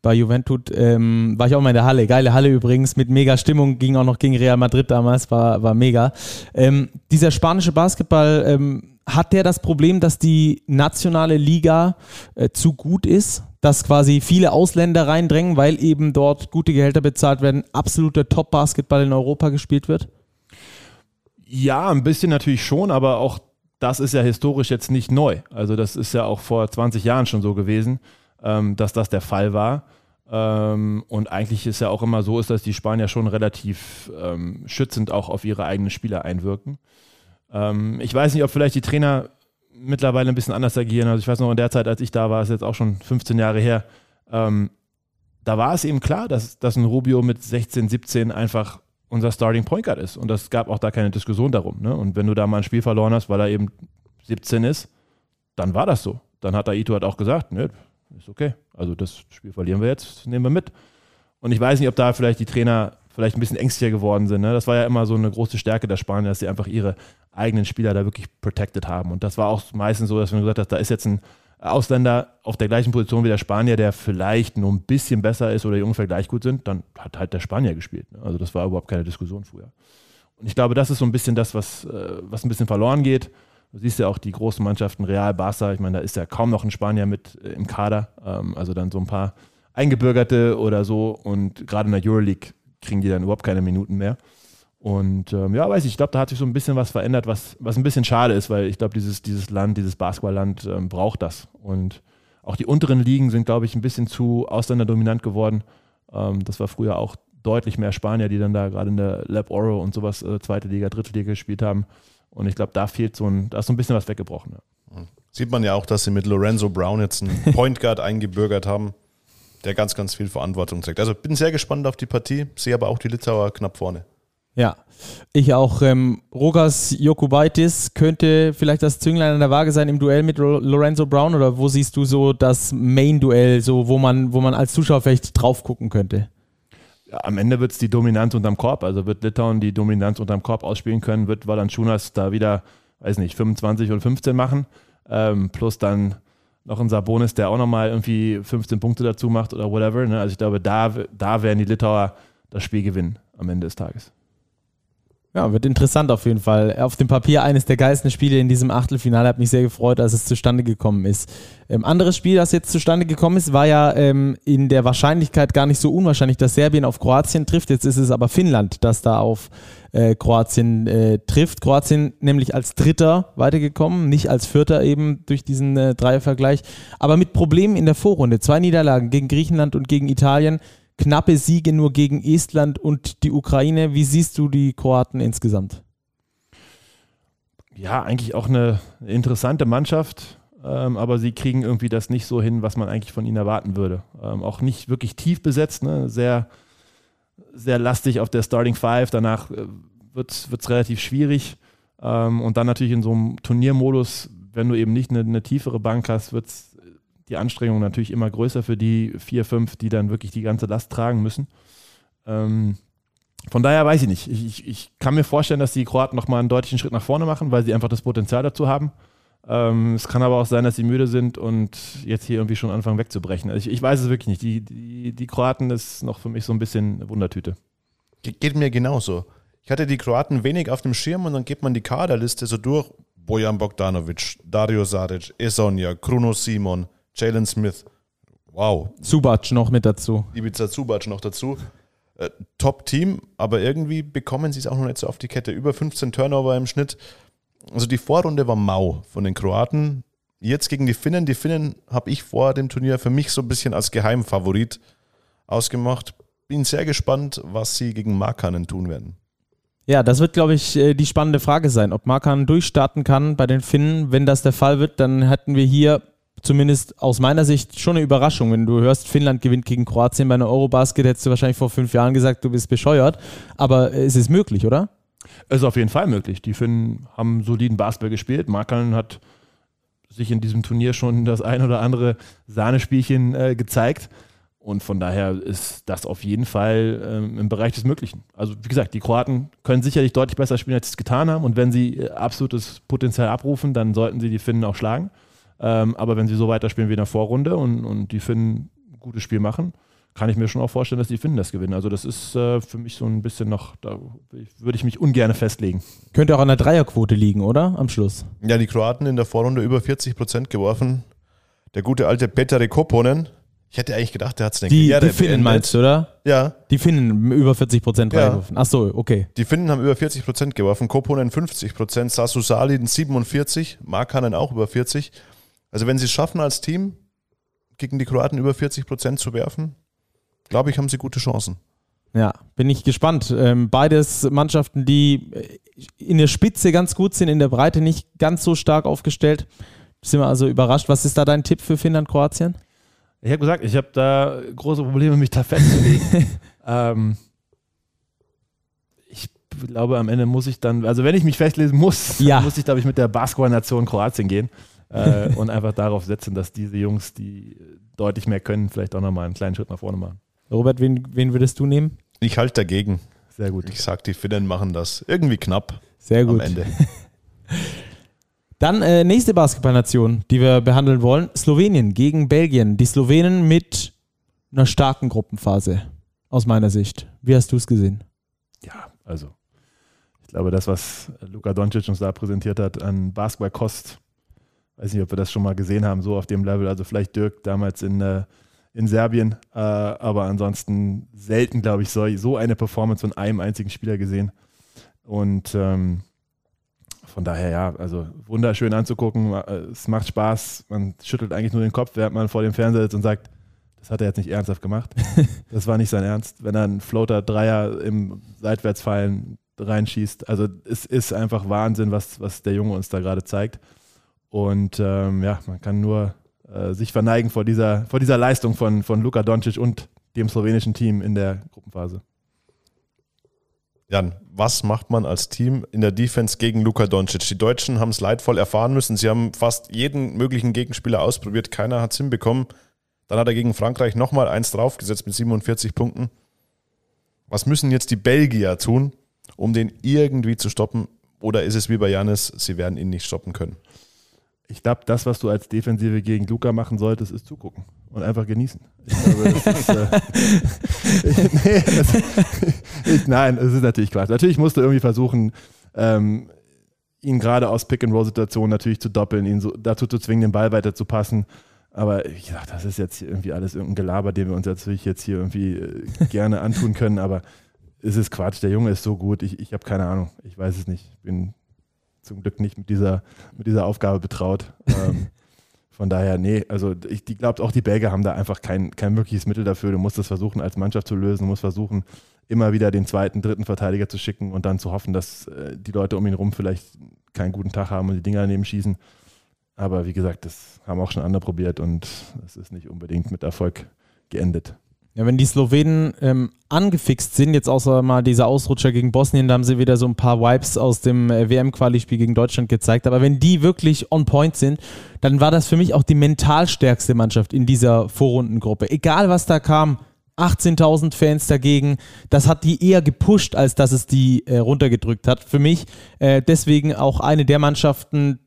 Bei Juventud ähm, war ich auch mal in der Halle. Geile Halle übrigens, mit mega Stimmung, ging auch noch gegen Real Madrid damals, war, war mega. Ähm, dieser spanische Basketball, ähm, hat der das Problem, dass die nationale Liga äh, zu gut ist, dass quasi viele Ausländer reindrängen, weil eben dort gute Gehälter bezahlt werden, absoluter Top-Basketball in Europa gespielt wird?
Ja, ein bisschen natürlich schon, aber auch das ist ja historisch jetzt nicht neu. Also das ist ja auch vor 20 Jahren schon so gewesen, ähm, dass das der Fall war. Ähm, und eigentlich ist ja auch immer so, ist, dass die Spanier schon relativ ähm, schützend auch auf ihre eigenen Spieler einwirken. Ähm, ich weiß nicht, ob vielleicht die Trainer mittlerweile ein bisschen anders agieren. Also ich weiß noch, in der Zeit, als ich da war, ist jetzt auch schon 15 Jahre her, ähm, da war es eben klar, dass, dass ein Rubio mit 16, 17 einfach unser Starting Point Guard ist. Und das gab auch da keine Diskussion darum. Ne? Und wenn du da mal ein Spiel verloren hast, weil er eben 17 ist, dann war das so. Dann hat Aito halt auch gesagt, ne, ist okay. Also das Spiel verlieren wir jetzt, nehmen wir mit. Und ich weiß nicht, ob da vielleicht die Trainer vielleicht ein bisschen ängstlicher geworden sind. Ne? Das war ja immer so eine große Stärke der Spanier, dass sie einfach ihre eigenen Spieler da wirklich protected haben. Und das war auch meistens so, dass man gesagt hat, da ist jetzt ein Ausländer auf der gleichen Position wie der Spanier, der vielleicht nur ein bisschen besser ist oder die ungefähr gleich gut sind, dann hat halt der Spanier gespielt. Ne? Also das war überhaupt keine Diskussion früher. Und ich glaube, das ist so ein bisschen das, was, äh, was ein bisschen verloren geht. Du siehst ja auch die großen Mannschaften, Real, Barca, ich meine, da ist ja kaum noch ein Spanier mit äh, im Kader. Ähm, also dann so ein paar Eingebürgerte oder so. Und gerade in der Euroleague kriegen die dann überhaupt keine Minuten mehr. Und ähm, ja, weiß ich, ich glaube, da hat sich so ein bisschen was verändert, was, was ein bisschen schade ist, weil ich glaube, dieses, dieses Land, dieses Basketballland ähm, braucht das. Und auch die unteren Ligen sind, glaube ich, ein bisschen zu ausländerdominant geworden. Ähm, das war früher auch deutlich mehr Spanier, die dann da gerade in der Lab Oro und sowas, äh, zweite Liga, dritte Liga gespielt haben. Und ich glaube, da fehlt so ein, da ist so ein bisschen was weggebrochen. Ja.
Sieht man ja auch, dass sie mit Lorenzo Brown jetzt einen Point Guard eingebürgert haben, der ganz, ganz viel Verantwortung trägt. Also bin sehr gespannt auf die Partie, sehe aber auch die Litauer knapp vorne.
Ja, ich auch. Ähm, Rogas Jokubaitis könnte vielleicht das Zünglein an der Waage sein im Duell mit Lorenzo Brown oder wo siehst du so das Main-Duell, so wo man, wo man als Zuschauer vielleicht drauf gucken könnte?
Ja, am Ende wird es die Dominanz unterm Korb, also wird Litauen die Dominanz unterm Korb ausspielen können, wird Valanciunas da wieder, weiß nicht, 25 oder 15 machen, ähm, plus dann noch ein Sabonis, der auch nochmal irgendwie 15 Punkte dazu macht oder whatever. Ne? Also ich glaube, da, da werden die Litauer das Spiel gewinnen am Ende des Tages.
Ja, wird interessant auf jeden Fall. Auf dem Papier eines der geilsten Spiele in diesem Achtelfinale. Hat mich sehr gefreut, als es zustande gekommen ist. Ähm, anderes Spiel, das jetzt zustande gekommen ist, war ja ähm, in der Wahrscheinlichkeit gar nicht so unwahrscheinlich, dass Serbien auf Kroatien trifft. Jetzt ist es aber Finnland, das da auf äh, Kroatien äh, trifft. Kroatien nämlich als Dritter weitergekommen, nicht als Vierter eben durch diesen äh, Dreiervergleich. Aber mit Problemen in der Vorrunde. Zwei Niederlagen gegen Griechenland und gegen Italien knappe Siege nur gegen Estland und die Ukraine. Wie siehst du die Kroaten insgesamt?
Ja, eigentlich auch eine interessante Mannschaft, ähm, aber sie kriegen irgendwie das nicht so hin, was man eigentlich von ihnen erwarten würde. Ähm, auch nicht wirklich tief besetzt, ne? sehr, sehr lastig auf der Starting Five. Danach äh, wird es relativ schwierig. Ähm, und dann natürlich in so einem Turniermodus, wenn du eben nicht eine, eine tiefere Bank hast, wird es die Anstrengung natürlich immer größer für die vier, fünf, die dann wirklich die ganze Last tragen müssen. Ähm, von daher weiß ich nicht. Ich, ich, ich, kann mir vorstellen, dass die Kroaten nochmal einen deutlichen Schritt nach vorne machen, weil sie einfach das Potenzial dazu haben. Ähm, es kann aber auch sein, dass sie müde sind und jetzt hier irgendwie schon anfangen wegzubrechen. Also ich, ich weiß es wirklich nicht. Die, die, die Kroaten ist noch für mich so ein bisschen eine Wundertüte.
geht mir genauso. Ich hatte die Kroaten wenig auf dem Schirm und dann geht man die Kaderliste so durch. Bojan Bogdanovic, Dario Saric, Esonja, Kruno Simon, Jalen Smith. Wow.
Zubac noch mit dazu.
Ibiza Zubac noch dazu. Äh, Top-Team, aber irgendwie bekommen sie es auch noch nicht so auf die Kette. Über 15 Turnover im Schnitt. Also die Vorrunde war mau von den Kroaten. Jetzt gegen die Finnen. Die Finnen habe ich vor dem Turnier für mich so ein bisschen als Geheimfavorit ausgemacht. Bin sehr gespannt, was sie gegen Markanen tun werden.
Ja, das wird, glaube ich, äh, die spannende Frage sein, ob Markan durchstarten kann bei den Finnen. Wenn das der Fall wird, dann hätten wir hier zumindest aus meiner Sicht schon eine Überraschung. Wenn du hörst, Finnland gewinnt gegen Kroatien bei einer Eurobasket, hättest du wahrscheinlich vor fünf Jahren gesagt, du bist bescheuert. Aber es ist möglich, oder?
Es ist auf jeden Fall möglich. Die Finnen haben soliden Basketball gespielt. Markan hat sich in diesem Turnier schon das ein oder andere Sahnespielchen äh, gezeigt. Und von daher ist das auf jeden Fall ähm, im Bereich des Möglichen. Also wie gesagt, die Kroaten können sicherlich deutlich besser spielen, als sie es getan haben. Und wenn sie äh, absolutes Potenzial abrufen, dann sollten sie die Finnen auch schlagen. Ähm, aber wenn sie so weiterspielen wie in der Vorrunde und, und die Finnen ein gutes Spiel machen, kann ich mir schon auch vorstellen, dass die Finnen das gewinnen. Also das ist äh, für mich so ein bisschen noch, da würde ich mich ungern festlegen.
Könnte auch an der Dreierquote liegen, oder? Am Schluss.
Ja, die Kroaten in der Vorrunde über 40 Prozent geworfen. Der gute alte Peter Koponen, ich hätte eigentlich gedacht, der hat es
nicht Die, die Finnen beendet. meinst du, oder?
Ja.
Die Finnen über 40 Prozent ja. reingeworfen. Ach so, okay.
Die Finnen haben über 40 Prozent geworfen, Koponen 50 Prozent, Sasu Salin 47, Markanen auch über 40. Also wenn sie es schaffen als Team, gegen die Kroaten über 40 Prozent zu werfen, glaube ich, haben sie gute Chancen.
Ja, bin ich gespannt. Ähm, beides Mannschaften, die in der Spitze ganz gut sind, in der Breite nicht ganz so stark aufgestellt. Sind wir also überrascht. Was ist da dein Tipp für Finnland, Kroatien?
Ich habe gesagt, ich habe da große Probleme, mich da festzulegen. ähm, ich glaube, am Ende muss ich dann, also wenn ich mich festlesen muss, ja. muss ich, glaube ich, mit der Basketball-Nation Kroatien gehen äh, und einfach darauf setzen, dass diese Jungs, die deutlich mehr können, vielleicht auch nochmal einen kleinen Schritt nach vorne machen.
Robert, wen, wen würdest du nehmen?
Ich halte dagegen.
Sehr gut.
Ich sage, die Finnen machen das irgendwie knapp.
Sehr gut. Am Ende. Dann äh, nächste Basketballnation, die wir behandeln wollen: Slowenien gegen Belgien. Die Slowenen mit einer starken Gruppenphase, aus meiner Sicht. Wie hast du es gesehen?
Ja, also ich glaube, das, was Luka Doncic uns da präsentiert hat an Basketballkost, weiß nicht, ob wir das schon mal gesehen haben, so auf dem Level. Also vielleicht Dirk damals in, äh, in Serbien, äh, aber ansonsten selten, glaube ich, so, so eine Performance von einem einzigen Spieler gesehen. Und ähm, von daher, ja, also wunderschön anzugucken. Äh, es macht Spaß. Man schüttelt eigentlich nur den Kopf, während man vor dem Fernseher sitzt und sagt, das hat er jetzt nicht ernsthaft gemacht. Das war nicht sein Ernst. Wenn er einen Floater Dreier im Seitwärtsfallen reinschießt. Also es ist einfach Wahnsinn, was, was der Junge uns da gerade zeigt. Und ähm, ja, man kann nur äh, sich verneigen vor dieser, vor dieser Leistung von, von Luka Doncic und dem slowenischen Team in der Gruppenphase.
Jan, was macht man als Team in der Defense gegen Luka Doncic? Die Deutschen haben es leidvoll erfahren müssen. Sie haben fast jeden möglichen Gegenspieler ausprobiert. Keiner hat es hinbekommen. Dann hat er gegen Frankreich nochmal eins draufgesetzt mit 47 Punkten. Was müssen jetzt die Belgier tun, um den irgendwie zu stoppen? Oder ist es wie bei Janis, sie werden ihn nicht stoppen können?
Ich glaube, das, was du als Defensive gegen Luca machen solltest, ist zugucken und einfach genießen. Ich glaube, das ist, äh, ich, nee, das, ich, nein, das ist natürlich Quatsch. Natürlich musst du irgendwie versuchen, ähm, ihn gerade aus Pick-and-Roll-Situationen natürlich zu doppeln, ihn so, dazu zu zwingen, den Ball weiter zu passen. Aber ich dachte, das ist jetzt irgendwie alles irgendein Gelaber, den wir uns natürlich jetzt hier irgendwie äh, gerne antun können. Aber es ist Quatsch. Der Junge ist so gut. Ich, ich habe keine Ahnung. Ich weiß es nicht. Ich bin zum Glück nicht mit dieser, mit dieser Aufgabe betraut. Ähm, von daher, nee, also ich glaube, auch die Belgier haben da einfach kein, kein mögliches Mittel dafür. Du musst das versuchen, als Mannschaft zu lösen. Du musst versuchen, immer wieder den zweiten, dritten Verteidiger zu schicken und dann zu hoffen, dass äh, die Leute um ihn rum vielleicht keinen guten Tag haben und die Dinger daneben schießen. Aber wie gesagt, das haben auch schon andere probiert und es ist nicht unbedingt mit Erfolg geendet.
Ja, wenn die Slowenen ähm, angefixt sind, jetzt außer mal dieser Ausrutscher gegen Bosnien, da haben sie wieder so ein paar Vibes aus dem äh, WM-Quali-Spiel gegen Deutschland gezeigt. Aber wenn die wirklich on point sind, dann war das für mich auch die mental stärkste Mannschaft in dieser Vorrundengruppe. Egal was da kam, 18.000 Fans dagegen. Das hat die eher gepusht, als dass es die äh, runtergedrückt hat. Für mich äh, deswegen auch eine der Mannschaften,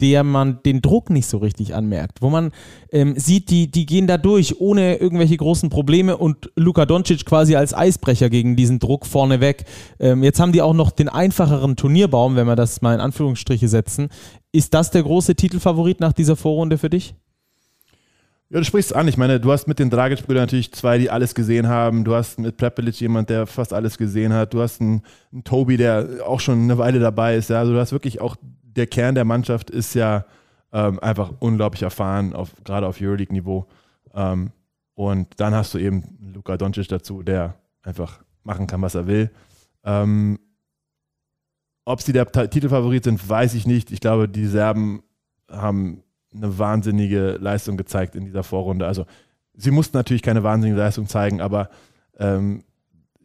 der man den Druck nicht so richtig anmerkt, wo man ähm, sieht, die, die gehen da durch ohne irgendwelche großen Probleme und Luka Doncic quasi als Eisbrecher gegen diesen Druck vorneweg. Ähm, jetzt haben die auch noch den einfacheren Turnierbaum, wenn wir das mal in Anführungsstriche setzen. Ist das der große Titelfavorit nach dieser Vorrunde für dich?
Ja, du sprichst es an. Ich meine, du hast mit den Dragic-Brüdern natürlich zwei, die alles gesehen haben. Du hast mit Prepelic jemand, der fast alles gesehen hat. Du hast einen, einen Tobi, der auch schon eine Weile dabei ist. Ja, also du hast wirklich auch der Kern der Mannschaft ist ja ähm, einfach unglaublich erfahren, auf, gerade auf Euroleague-Niveau. Ähm, und dann hast du eben Luka Doncic dazu, der einfach machen kann, was er will. Ähm, ob sie der Titelfavorit sind, weiß ich nicht. Ich glaube, die Serben haben eine wahnsinnige Leistung gezeigt in dieser Vorrunde. Also sie mussten natürlich keine wahnsinnige Leistung zeigen, aber ähm,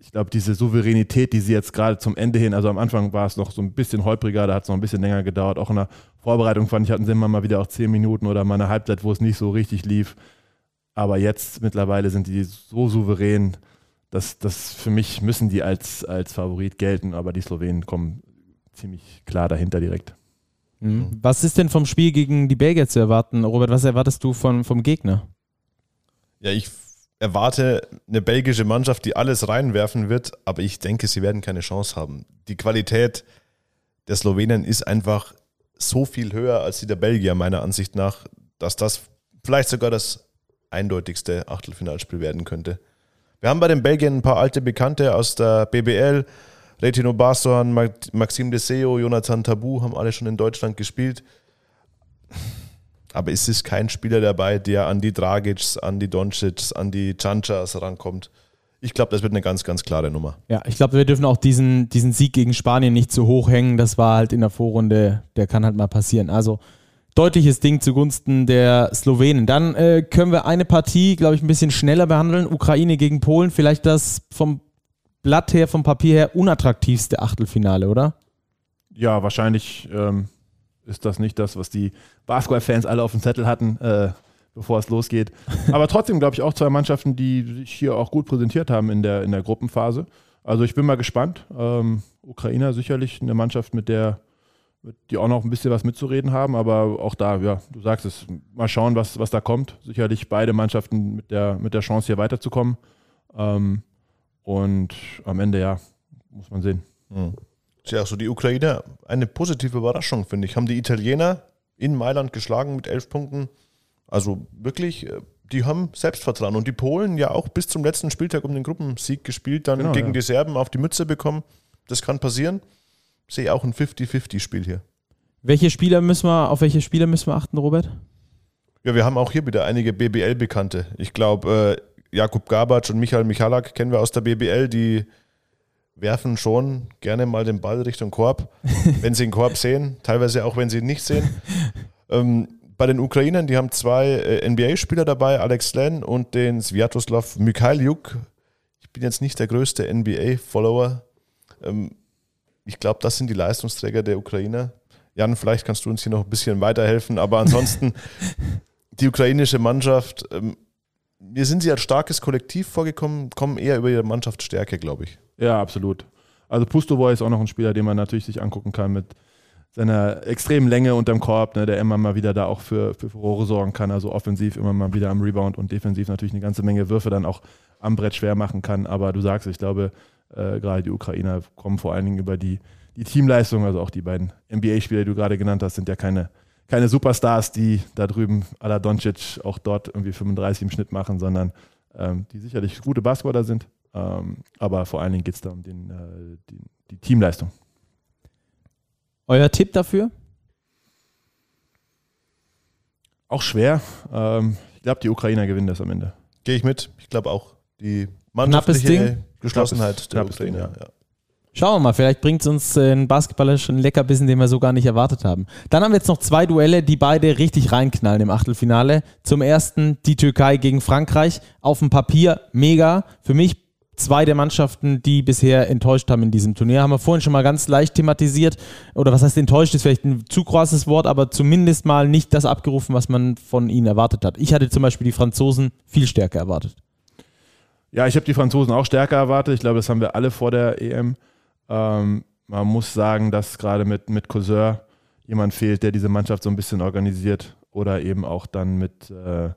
ich glaube, diese Souveränität, die sie jetzt gerade zum Ende hin, also am Anfang war es noch so ein bisschen holpriger, da hat es noch ein bisschen länger gedauert. Auch in der Vorbereitung fand ich, hatten sie immer mal wieder auch zehn Minuten oder mal eine Halbzeit, wo es nicht so richtig lief. Aber jetzt mittlerweile sind die so souverän, dass das für mich müssen die als, als Favorit gelten, aber die Slowenen kommen ziemlich klar dahinter direkt.
Mhm. Was ist denn vom Spiel gegen die Belgier zu erwarten, Robert? Was erwartest du von, vom Gegner?
Ja, ich erwarte eine belgische Mannschaft, die alles reinwerfen wird, aber ich denke, sie werden keine Chance haben. Die Qualität der Slowenen ist einfach so viel höher als die der Belgier, meiner Ansicht nach, dass das vielleicht sogar das eindeutigste Achtelfinalspiel werden könnte. Wir haben bei den Belgiern ein paar alte Bekannte aus der BBL. Retino Barson, Maxime Deseo, Jonathan Tabu haben alle schon in Deutschland gespielt. Aber es ist kein Spieler dabei, der an die Dragics, an die Doncic, an die Chanchas rankommt. Ich glaube, das wird eine ganz, ganz klare Nummer.
Ja, ich glaube, wir dürfen auch diesen, diesen Sieg gegen Spanien nicht zu hoch hängen. Das war halt in der Vorrunde, der kann halt mal passieren. Also deutliches Ding zugunsten der Slowenen. Dann äh, können wir eine Partie, glaube ich, ein bisschen schneller behandeln. Ukraine gegen Polen. Vielleicht das vom Blatt her, vom Papier her unattraktivste Achtelfinale, oder?
Ja, wahrscheinlich ähm, ist das nicht das, was die Basketball-Fans alle auf dem Zettel hatten, äh, bevor es losgeht. Aber trotzdem, glaube ich, auch zwei Mannschaften, die sich hier auch gut präsentiert haben in der, in der Gruppenphase. Also ich bin mal gespannt. Ähm, Ukrainer sicherlich eine Mannschaft, mit der die auch noch ein bisschen was mitzureden haben, aber auch da, ja, du sagst es, mal schauen, was, was da kommt. Sicherlich beide Mannschaften mit der, mit der Chance, hier weiterzukommen. Ähm, und am Ende, ja, muss man sehen.
Mhm. Tja, so die Ukraine, eine positive Überraschung, finde ich. Haben die Italiener in Mailand geschlagen mit elf Punkten. Also wirklich, äh, die haben Selbstvertrauen. Und die Polen ja auch bis zum letzten Spieltag um den Gruppensieg gespielt, dann genau, gegen ja. die Serben auf die Mütze bekommen. Das kann passieren. Sehe auch ein 50-50-Spiel hier.
Welche Spieler müssen wir, auf welche Spieler müssen wir achten, Robert?
Ja, wir haben auch hier wieder einige BBL-Bekannte. Ich glaube, äh, Jakub Gabatsch und Michael Michalak kennen wir aus der BBL, die werfen schon gerne mal den Ball Richtung Korb, wenn sie den Korb sehen, teilweise auch wenn sie ihn nicht sehen. Ähm, bei den Ukrainern, die haben zwei äh, NBA-Spieler dabei, Alex Len und den Sviatoslav Mikhailjuk. Ich bin jetzt nicht der größte NBA-Follower. Ähm, ich glaube, das sind die Leistungsträger der Ukrainer. Jan, vielleicht kannst du uns hier noch ein bisschen weiterhelfen, aber ansonsten die ukrainische Mannschaft, ähm, mir sind sie als starkes Kollektiv vorgekommen, kommen eher über ihre Mannschaftsstärke, glaube ich.
Ja, absolut. Also Pustovoy ist auch noch ein Spieler, den man natürlich sich angucken kann mit seiner extremen Länge unterm Korb, ne, der immer mal wieder da auch für, für Furore sorgen kann, also offensiv immer mal wieder am Rebound und defensiv natürlich eine ganze Menge Würfe dann auch am Brett schwer machen kann. Aber du sagst, ich glaube, äh, gerade die Ukrainer kommen vor allen Dingen über die, die Teamleistung, also auch die beiden NBA-Spieler, die du gerade genannt hast, sind ja keine, keine Superstars, die da drüben à la Doncic auch dort irgendwie 35 im Schnitt machen, sondern ähm, die sicherlich gute Basketballer sind. Ähm, aber vor allen Dingen geht es da um den, äh, die, die Teamleistung.
Euer Tipp dafür?
Auch schwer. Ähm, ich glaube, die Ukrainer gewinnen das am Ende.
Gehe ich mit. Ich glaube auch. Die
mannschaftliche Ding.
Geschlossenheit knappes,
der knappes Ukrainer.
Ding, ja. Schauen wir mal, vielleicht bringt es uns äh, einen basketballerischen Leckerbissen, den wir so gar nicht erwartet haben. Dann haben wir jetzt noch zwei Duelle, die beide richtig reinknallen im Achtelfinale. Zum ersten die Türkei gegen Frankreich. Auf dem Papier mega. Für mich zwei der Mannschaften, die bisher enttäuscht haben in diesem Turnier. Haben wir vorhin schon mal ganz leicht thematisiert. Oder was heißt enttäuscht, ist vielleicht ein zu großes Wort, aber zumindest mal nicht das abgerufen, was man von ihnen erwartet hat. Ich hatte zum Beispiel die Franzosen viel stärker erwartet.
Ja, ich habe die Franzosen auch stärker erwartet. Ich glaube, das haben wir alle vor der EM. Ähm, man muss sagen, dass gerade mit, mit Cousin jemand fehlt, der diese Mannschaft so ein bisschen organisiert. Oder eben auch dann mit äh,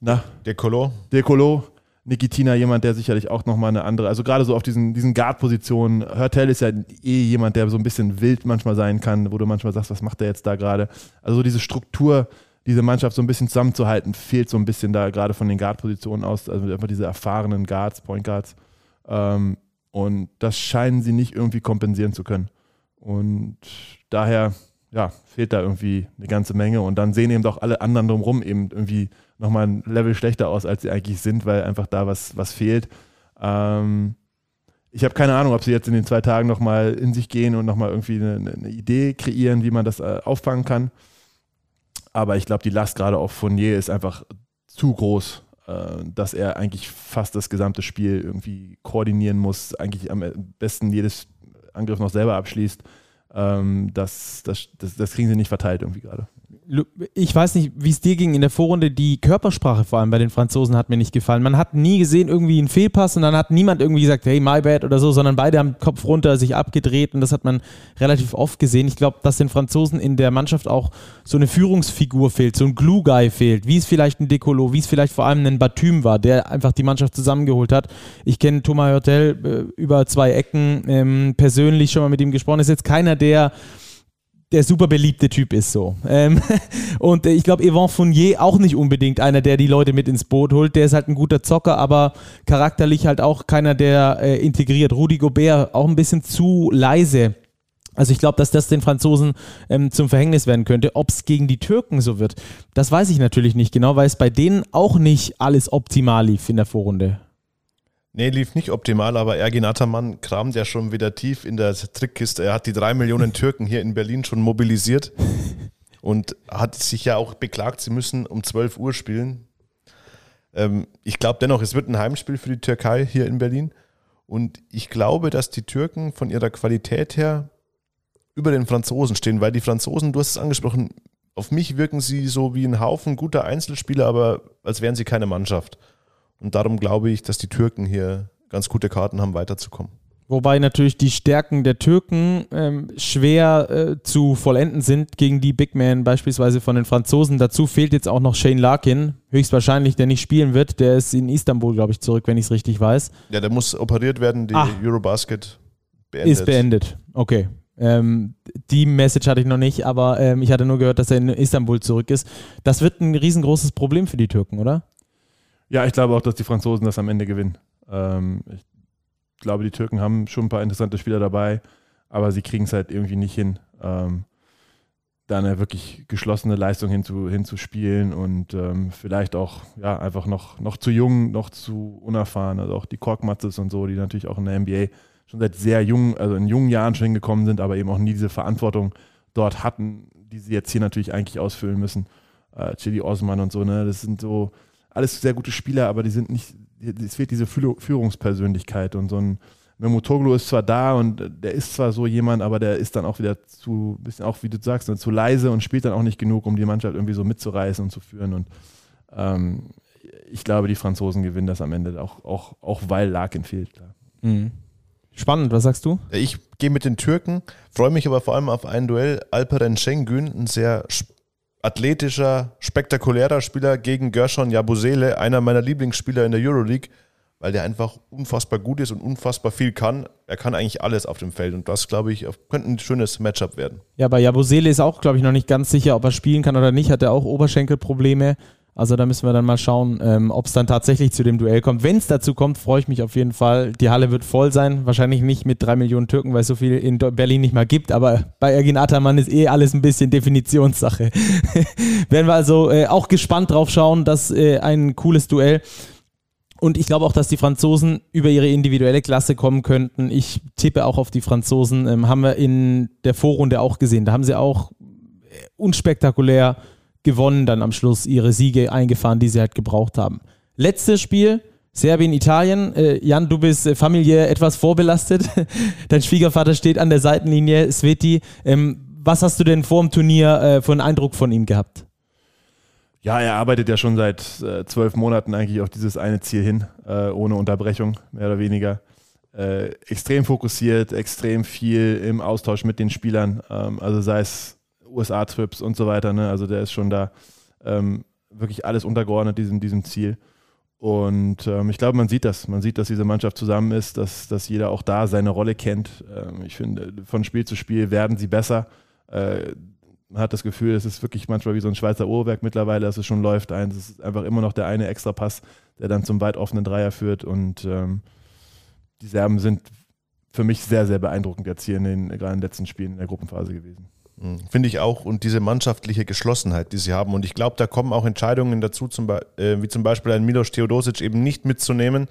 na, Decolo.
Decolo Nikitina jemand, der sicherlich auch nochmal eine andere, also gerade so auf diesen, diesen Guard-Positionen. Hörtel ist ja eh jemand, der so ein bisschen wild manchmal sein kann, wo du manchmal sagst, was macht der jetzt da gerade? Also so diese Struktur, diese Mannschaft so ein bisschen zusammenzuhalten, fehlt so ein bisschen da gerade von den Guard-Positionen aus, also einfach diese erfahrenen Guards, Point Guards. Ähm, und das scheinen sie nicht irgendwie kompensieren zu können. Und daher, ja, fehlt da irgendwie eine ganze Menge. Und dann sehen eben doch alle anderen drumherum eben irgendwie nochmal ein Level schlechter aus, als sie eigentlich sind, weil einfach da was, was fehlt. Ähm, ich habe keine Ahnung, ob sie jetzt in den zwei Tagen nochmal in sich gehen und nochmal irgendwie eine, eine, Idee kreieren, wie man das äh, auffangen kann. Aber ich glaube, die Last gerade auf Fournier ist einfach zu groß, äh, dass er eigentlich fast das gesamte Spiel irgendwie koordinieren muss, eigentlich am besten jedes Angriff noch selber abschließt. Ähm, das, das, das, das kriegen sie nicht verteilt irgendwie gerade
ich weiß nicht, wie es dir ging in der Vorrunde. Die Körpersprache vor allem bei den Franzosen hat mir nicht gefallen. Man hat nie gesehen, irgendwie einen Fehlpass und dann hat niemand irgendwie gesagt, hey, my bad oder so, sondern beide haben Kopf runter, sich abgedreht und das hat man relativ oft gesehen. Ich glaube, dass den Franzosen in der Mannschaft auch so eine Führungsfigur fehlt, so ein Glue-Guy fehlt, wie es vielleicht ein Decolo, wie es vielleicht vor allem ein Batum war, der einfach die Mannschaft zusammengeholt hat. Ich kenne Thomas Hörtel äh, über zwei Ecken ähm, persönlich schon mal mit ihm gesprochen. Ist jetzt keiner, der der super beliebte Typ ist so. Ähm, und äh, ich glaube, Yvon Fournier auch nicht unbedingt einer, der die Leute mit ins Boot holt. Der ist halt ein guter Zocker, aber charakterlich halt auch keiner, der äh, integriert. Rudi Gobert auch ein bisschen zu leise. Also ich glaube, dass das den Franzosen ähm, zum Verhängnis werden könnte. Ob es gegen die Türken so wird, das weiß ich natürlich nicht genau, weil es bei denen auch nicht alles optimal lief in der Vorrunde.
Nee, lief nicht optimal, aber Ergin Ataman kramt ja schon wieder tief in der Trickkiste. Er hat die drei Millionen Türken hier in Berlin schon mobilisiert und hat sich ja auch beklagt, sie müssen um 12 Uhr spielen. Ähm, ich glaube dennoch, es wird ein Heimspiel für die Türkei hier in Berlin. Und ich glaube, dass die Türken von ihrer Qualität her über den Franzosen stehen, weil die Franzosen, du hast es angesprochen, auf mich wirken sie so wie ein Haufen guter Einzelspieler, aber als wären sie keine Mannschaft. Und darum glaube ich, dass die Türken hier ganz gute Karten haben, weiterzukommen.
Wobei natürlich die Stärken der Türken ähm, schwer äh, zu vollenden sind gegen die Big Men beispielsweise von den Franzosen. Dazu fehlt jetzt auch noch Shane Larkin, höchstwahrscheinlich, der nicht spielen wird. Der ist in Istanbul, glaube ich, zurück, wenn ich es richtig weiß.
Ja, der muss operiert werden. Die Ach, Eurobasket
beendet. Ist beendet. Okay. Ähm, die Message hatte ich noch nicht, aber ähm, ich hatte nur gehört, dass er in Istanbul zurück ist. Das wird ein riesengroßes Problem für die Türken, oder?
Ja, ich glaube auch, dass die Franzosen das am Ende gewinnen. Ähm, ich glaube, die Türken haben schon ein paar interessante Spieler dabei, aber sie kriegen es halt irgendwie nicht hin. Ähm, da eine wirklich geschlossene Leistung hinzu, hinzuspielen und ähm, vielleicht auch ja, einfach noch, noch zu jung, noch zu unerfahren. Also auch die Korkmatzes und so, die natürlich auch in der NBA schon seit sehr jung, also in jungen Jahren schon hingekommen sind, aber eben auch nie diese Verantwortung dort hatten, die sie jetzt hier natürlich eigentlich ausfüllen müssen. Äh, Chili Osman und so, ne? Das sind so alles sehr gute Spieler, aber die sind nicht, es fehlt diese Führungspersönlichkeit und so ein Memotoglu ist zwar da und der ist zwar so jemand, aber der ist dann auch wieder zu, bisschen auch wie du sagst, zu leise und spielt dann auch nicht genug, um die Mannschaft irgendwie so mitzureißen und zu führen. Und ähm, ich glaube, die Franzosen gewinnen das am Ende, auch, auch, auch weil Larkin fehlt.
Mhm. Spannend, was sagst du?
Ich gehe mit den Türken, freue mich aber vor allem auf ein Duell. Alperen Şengün, ein sehr athletischer, spektakulärer Spieler gegen Gershon Jabusele, einer meiner Lieblingsspieler in der Euroleague weil der einfach unfassbar gut ist und unfassbar viel kann. Er kann eigentlich alles auf dem Feld und das, glaube ich, könnte ein schönes Matchup werden.
Ja, bei Jabusele ist auch, glaube ich, noch nicht ganz sicher, ob er spielen kann oder nicht. Hat er auch Oberschenkelprobleme. Also da müssen wir dann mal schauen, ähm, ob es dann tatsächlich zu dem Duell kommt. Wenn es dazu kommt, freue ich mich auf jeden Fall. Die Halle wird voll sein. Wahrscheinlich nicht mit drei Millionen Türken, weil es so viel in Berlin nicht mal gibt. Aber bei Ergin Ataman ist eh alles ein bisschen Definitionssache. Werden wir also äh, auch gespannt drauf schauen. Das äh, ein cooles Duell. Und ich glaube auch, dass die Franzosen über ihre individuelle Klasse kommen könnten. Ich tippe auch auf die Franzosen. Ähm, haben wir in der Vorrunde auch gesehen. Da haben sie auch äh, unspektakulär gewonnen, dann am Schluss ihre Siege eingefahren, die sie halt gebraucht haben. Letztes Spiel, Serbien, Italien. Äh, Jan, du bist äh, familiär etwas vorbelastet. Dein Schwiegervater steht an der Seitenlinie, Sveti. Ähm, was hast du denn vor dem Turnier äh, für einen Eindruck von ihm gehabt?
Ja, er arbeitet ja schon seit äh, zwölf Monaten eigentlich auf dieses eine Ziel hin, äh, ohne Unterbrechung, mehr oder weniger. Extrem fokussiert, extrem viel im Austausch mit den Spielern, ähm, also sei es USA-Trips und so weiter. Ne? Also der ist schon da ähm, wirklich alles untergeordnet diesem, diesem Ziel. Und ähm, ich glaube, man sieht das. Man sieht, dass diese Mannschaft zusammen ist, dass, dass jeder auch da seine Rolle kennt. Ähm, ich finde, von Spiel zu Spiel werden sie besser. Äh, man hat das Gefühl, es ist wirklich manchmal wie so ein Schweizer Uhrwerk mittlerweile, dass es schon läuft. Es ist einfach immer noch der eine extra Pass, der dann zum weit offenen Dreier führt. Und ähm, die Serben sind für mich sehr, sehr beeindruckend jetzt hier in den, gerade in den letzten Spielen in der Gruppenphase gewesen.
Finde ich auch. Und diese mannschaftliche Geschlossenheit, die sie haben. Und ich glaube, da kommen auch Entscheidungen dazu, zum äh, wie zum Beispiel einen Milos Theodosic eben nicht mitzunehmen,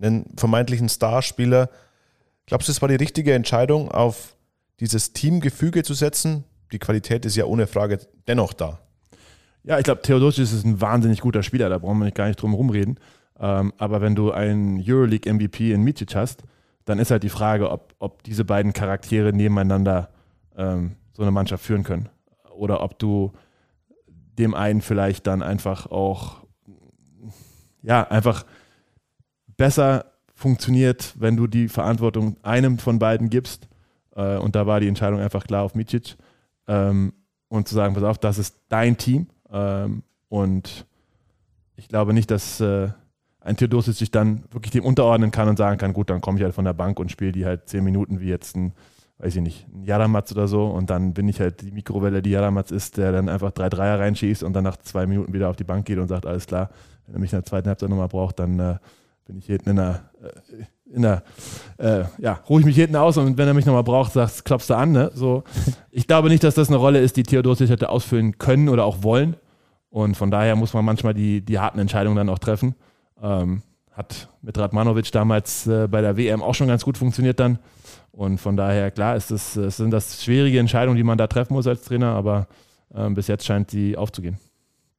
einen vermeintlichen Starspieler. Glaubst du, es war die richtige Entscheidung, auf dieses Teamgefüge zu setzen? die Qualität ist ja ohne Frage dennoch da.
Ja, ich glaube, Theodosic ist ein wahnsinnig guter Spieler, da brauchen wir gar nicht drum rumreden. Ähm, aber wenn du einen Euroleague-MVP in Micic hast, dann ist halt die Frage, ob, ob diese beiden Charaktere nebeneinander ähm, so eine Mannschaft führen können. Oder ob du dem einen vielleicht dann einfach auch, ja, einfach besser funktioniert, wenn du die Verantwortung einem von beiden gibst. Äh, und da war die Entscheidung einfach klar auf Micic ähm, und zu sagen, pass auf, das ist dein Team. Ähm, und ich glaube nicht, dass äh, ein Theodosic sich dann wirklich dem unterordnen kann und sagen kann, gut, dann komme ich halt von der Bank und spiele die halt zehn Minuten wie jetzt ein, weiß ich nicht, ein Jaramatz oder so und dann bin ich halt die Mikrowelle, die Jaramatz ist, der dann einfach drei Dreier reinschießt und dann nach zwei Minuten wieder auf die Bank geht und sagt, alles klar, wenn er mich in der zweiten Halbzeit nochmal braucht, dann äh, bin ich hier hinten in der, äh, in der, äh, ja, ruhe ich mich hinten aus und wenn er mich nochmal braucht, sagst, klopfst du an. Ne? So, ich glaube nicht, dass das eine Rolle ist, die Theodosic hätte ausfüllen können oder auch wollen. Und von daher muss man manchmal die, die harten Entscheidungen dann auch treffen. Ähm, hat mit Radmanovic damals äh, bei der WM auch schon ganz gut funktioniert dann. Und von daher, klar, ist das, es sind das schwierige Entscheidungen, die man da treffen muss als Trainer, aber äh, bis jetzt scheint sie aufzugehen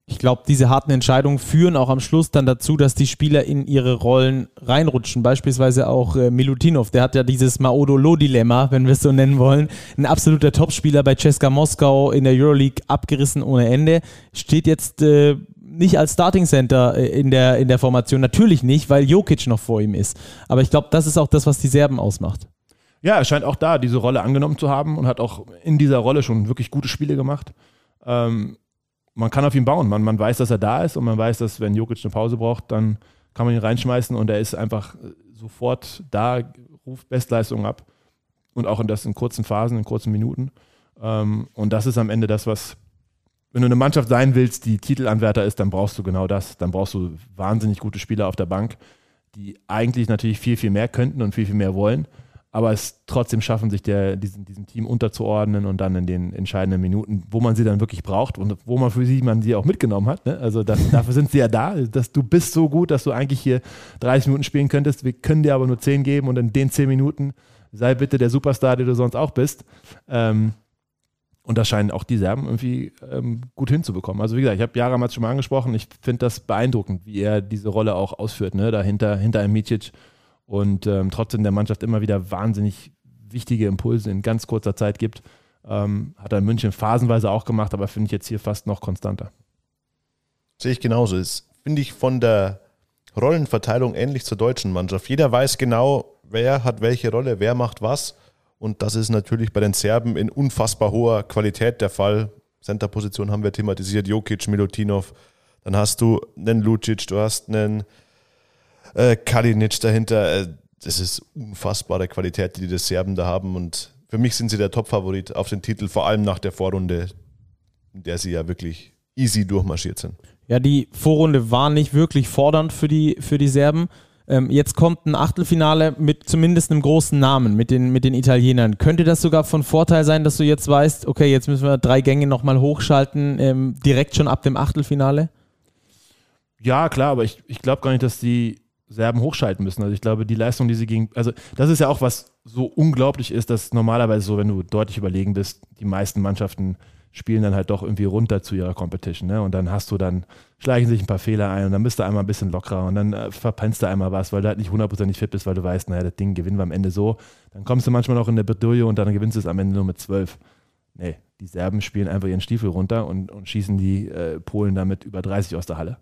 ich glaube, diese harten Entscheidungen führen auch am Schluss dann dazu, dass die Spieler in ihre Rollen reinrutschen. Beispielsweise auch äh, Milutinov, der hat ja dieses Maodolo-Dilemma, wenn wir es so nennen wollen. Ein absoluter Topspieler bei Ceska Moskau in der Euroleague abgerissen ohne Ende. Steht jetzt äh, nicht als Starting Center äh, in der, in der Formation. Natürlich nicht, weil Jokic noch vor ihm ist. Aber ich glaube, das ist auch das, was die Serben ausmacht.
Ja, er scheint auch da diese Rolle angenommen zu haben und hat auch in dieser Rolle schon wirklich gute Spiele gemacht. Ähm, man kann auf ihn bauen. Man, man weiß, dass er da ist und man weiß, dass wenn Jokic eine Pause braucht, dann kann man ihn reinschmeißen und er ist einfach sofort da, ruft Bestleistungen ab und auch in das in kurzen Phasen, in kurzen Minuten. Ähm, und das ist am Ende das, was, wenn du eine Mannschaft sein willst, die Titelanwärter ist, dann brauchst du genau das. Dann brauchst du wahnsinnig gute Spieler auf der Bank, die eigentlich natürlich viel, viel mehr könnten und viel, viel mehr wollen, aber es trotzdem schaffen, sich der, diesem, diesem Team unterzuordnen und dann in den entscheidenden Minuten, wo man sie dann wirklich braucht und wo man für sie man sie auch mitgenommen hat. Ne? Also das, dafür sind sie ja da, dass du bist so gut, dass du eigentlich hier 30 Minuten spielen könntest. Wir können dir aber nur 10 geben und in den 10 Minuten sei bitte der Superstar, der du sonst auch bist. Ähm, und das scheinen auch die Serben irgendwie ähm, gut hinzubekommen. Also wie gesagt, ich habe Jaramaz schon mal angesprochen. Ich finde das beeindruckend, wie er diese Rolle auch ausführt, ne? dahinter hinter einem Micic und ähm, trotzdem der Mannschaft immer wieder wahnsinnig wichtige Impulse in ganz kurzer Zeit gibt. Ähm, hat er in München phasenweise auch gemacht, aber finde ich jetzt hier fast noch konstanter.
Sehe ich genauso. Ist, finde ich, von der Rollenverteilung ähnlich zur deutschen Mannschaft. Jeder weiß genau, wer hat welche Rolle, wer macht was. Und das ist natürlich bei den Serben in unfassbar hoher Qualität der Fall. Center-Position haben wir thematisiert, Jokic, Milutinov. Dann hast du einen Lucic, du hast einen äh, Kalinic dahinter. Äh, das ist unfassbare Qualität, die die Serben da haben. Und für mich sind sie der Top-Favorit auf den Titel, vor allem nach der Vorrunde, in der sie ja wirklich easy durchmarschiert sind.
Ja, die Vorrunde war nicht wirklich fordernd für die, für die Serben. Ähm, jetzt kommt ein Achtelfinale mit zumindest einem großen Namen, mit den, mit den Italienern. Könnte das sogar von Vorteil sein, dass du jetzt weißt, okay, jetzt müssen wir drei Gänge nochmal hochschalten, ähm, direkt schon ab dem Achtelfinale?
Ja, klar, aber ich, ich glaube gar nicht, dass die Serben hochschalten müssen. Also ich glaube, die Leistung, die sie gegen, also das ist ja auch was so unglaublich ist, dass normalerweise so, wenn du deutlich überlegen bist, die meisten Mannschaften spielen dann halt doch irgendwie runter zu ihrer Competition. Ne? Und dann hast du dann, schleichen sich ein paar Fehler ein und dann bist du einmal ein bisschen lockerer und dann äh, verpennst du einmal was, weil du halt nicht hundertprozentig fit bist, weil du weißt, naja, das Ding gewinnen wir am Ende so. Dann kommst du manchmal noch in der Bredouille und dann gewinnst du es am Ende nur mit zwölf. Nee, die Serben spielen einfach ihren Stiefel runter und, und schießen die äh, Polen damit über 30 aus der Halle.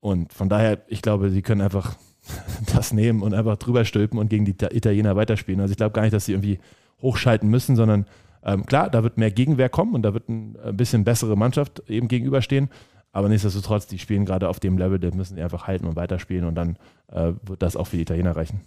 Und von daher, ich glaube, sie können einfach das nehmen und einfach drüber stülpen und gegen die Italiener weiterspielen. Also ich glaube gar nicht, dass sie irgendwie hochschalten müssen, sondern ähm, klar, da wird mehr Gegenwehr kommen und da wird ein, ein bisschen bessere Mannschaft eben gegenüberstehen. Aber nichtsdestotrotz, die spielen gerade auf dem Level, das müssen die einfach halten und weiterspielen und dann äh, wird das auch für die Italiener reichen.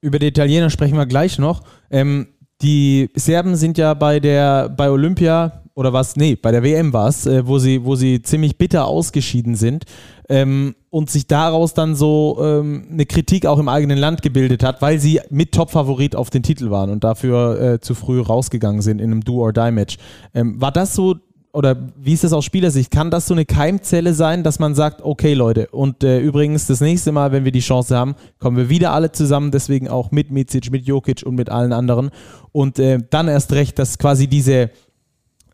Über die Italiener sprechen wir gleich noch. Ähm, die Serben sind ja bei der bei Olympia oder was? Nee, bei der WM war es, äh, wo, sie, wo sie ziemlich bitter ausgeschieden sind ähm, und sich daraus dann so ähm, eine Kritik auch im eigenen Land gebildet hat, weil sie mit Top-Favorit auf den Titel waren und dafür äh, zu früh rausgegangen sind in einem Do-or-Die-Match. Ähm, war das so, oder wie ist das aus Spielersicht? Kann das so eine Keimzelle sein, dass man sagt, okay Leute, und äh, übrigens das nächste Mal, wenn wir die Chance haben, kommen wir wieder alle zusammen, deswegen auch mit Micic, mit Jokic und mit allen anderen und äh, dann erst recht, dass quasi diese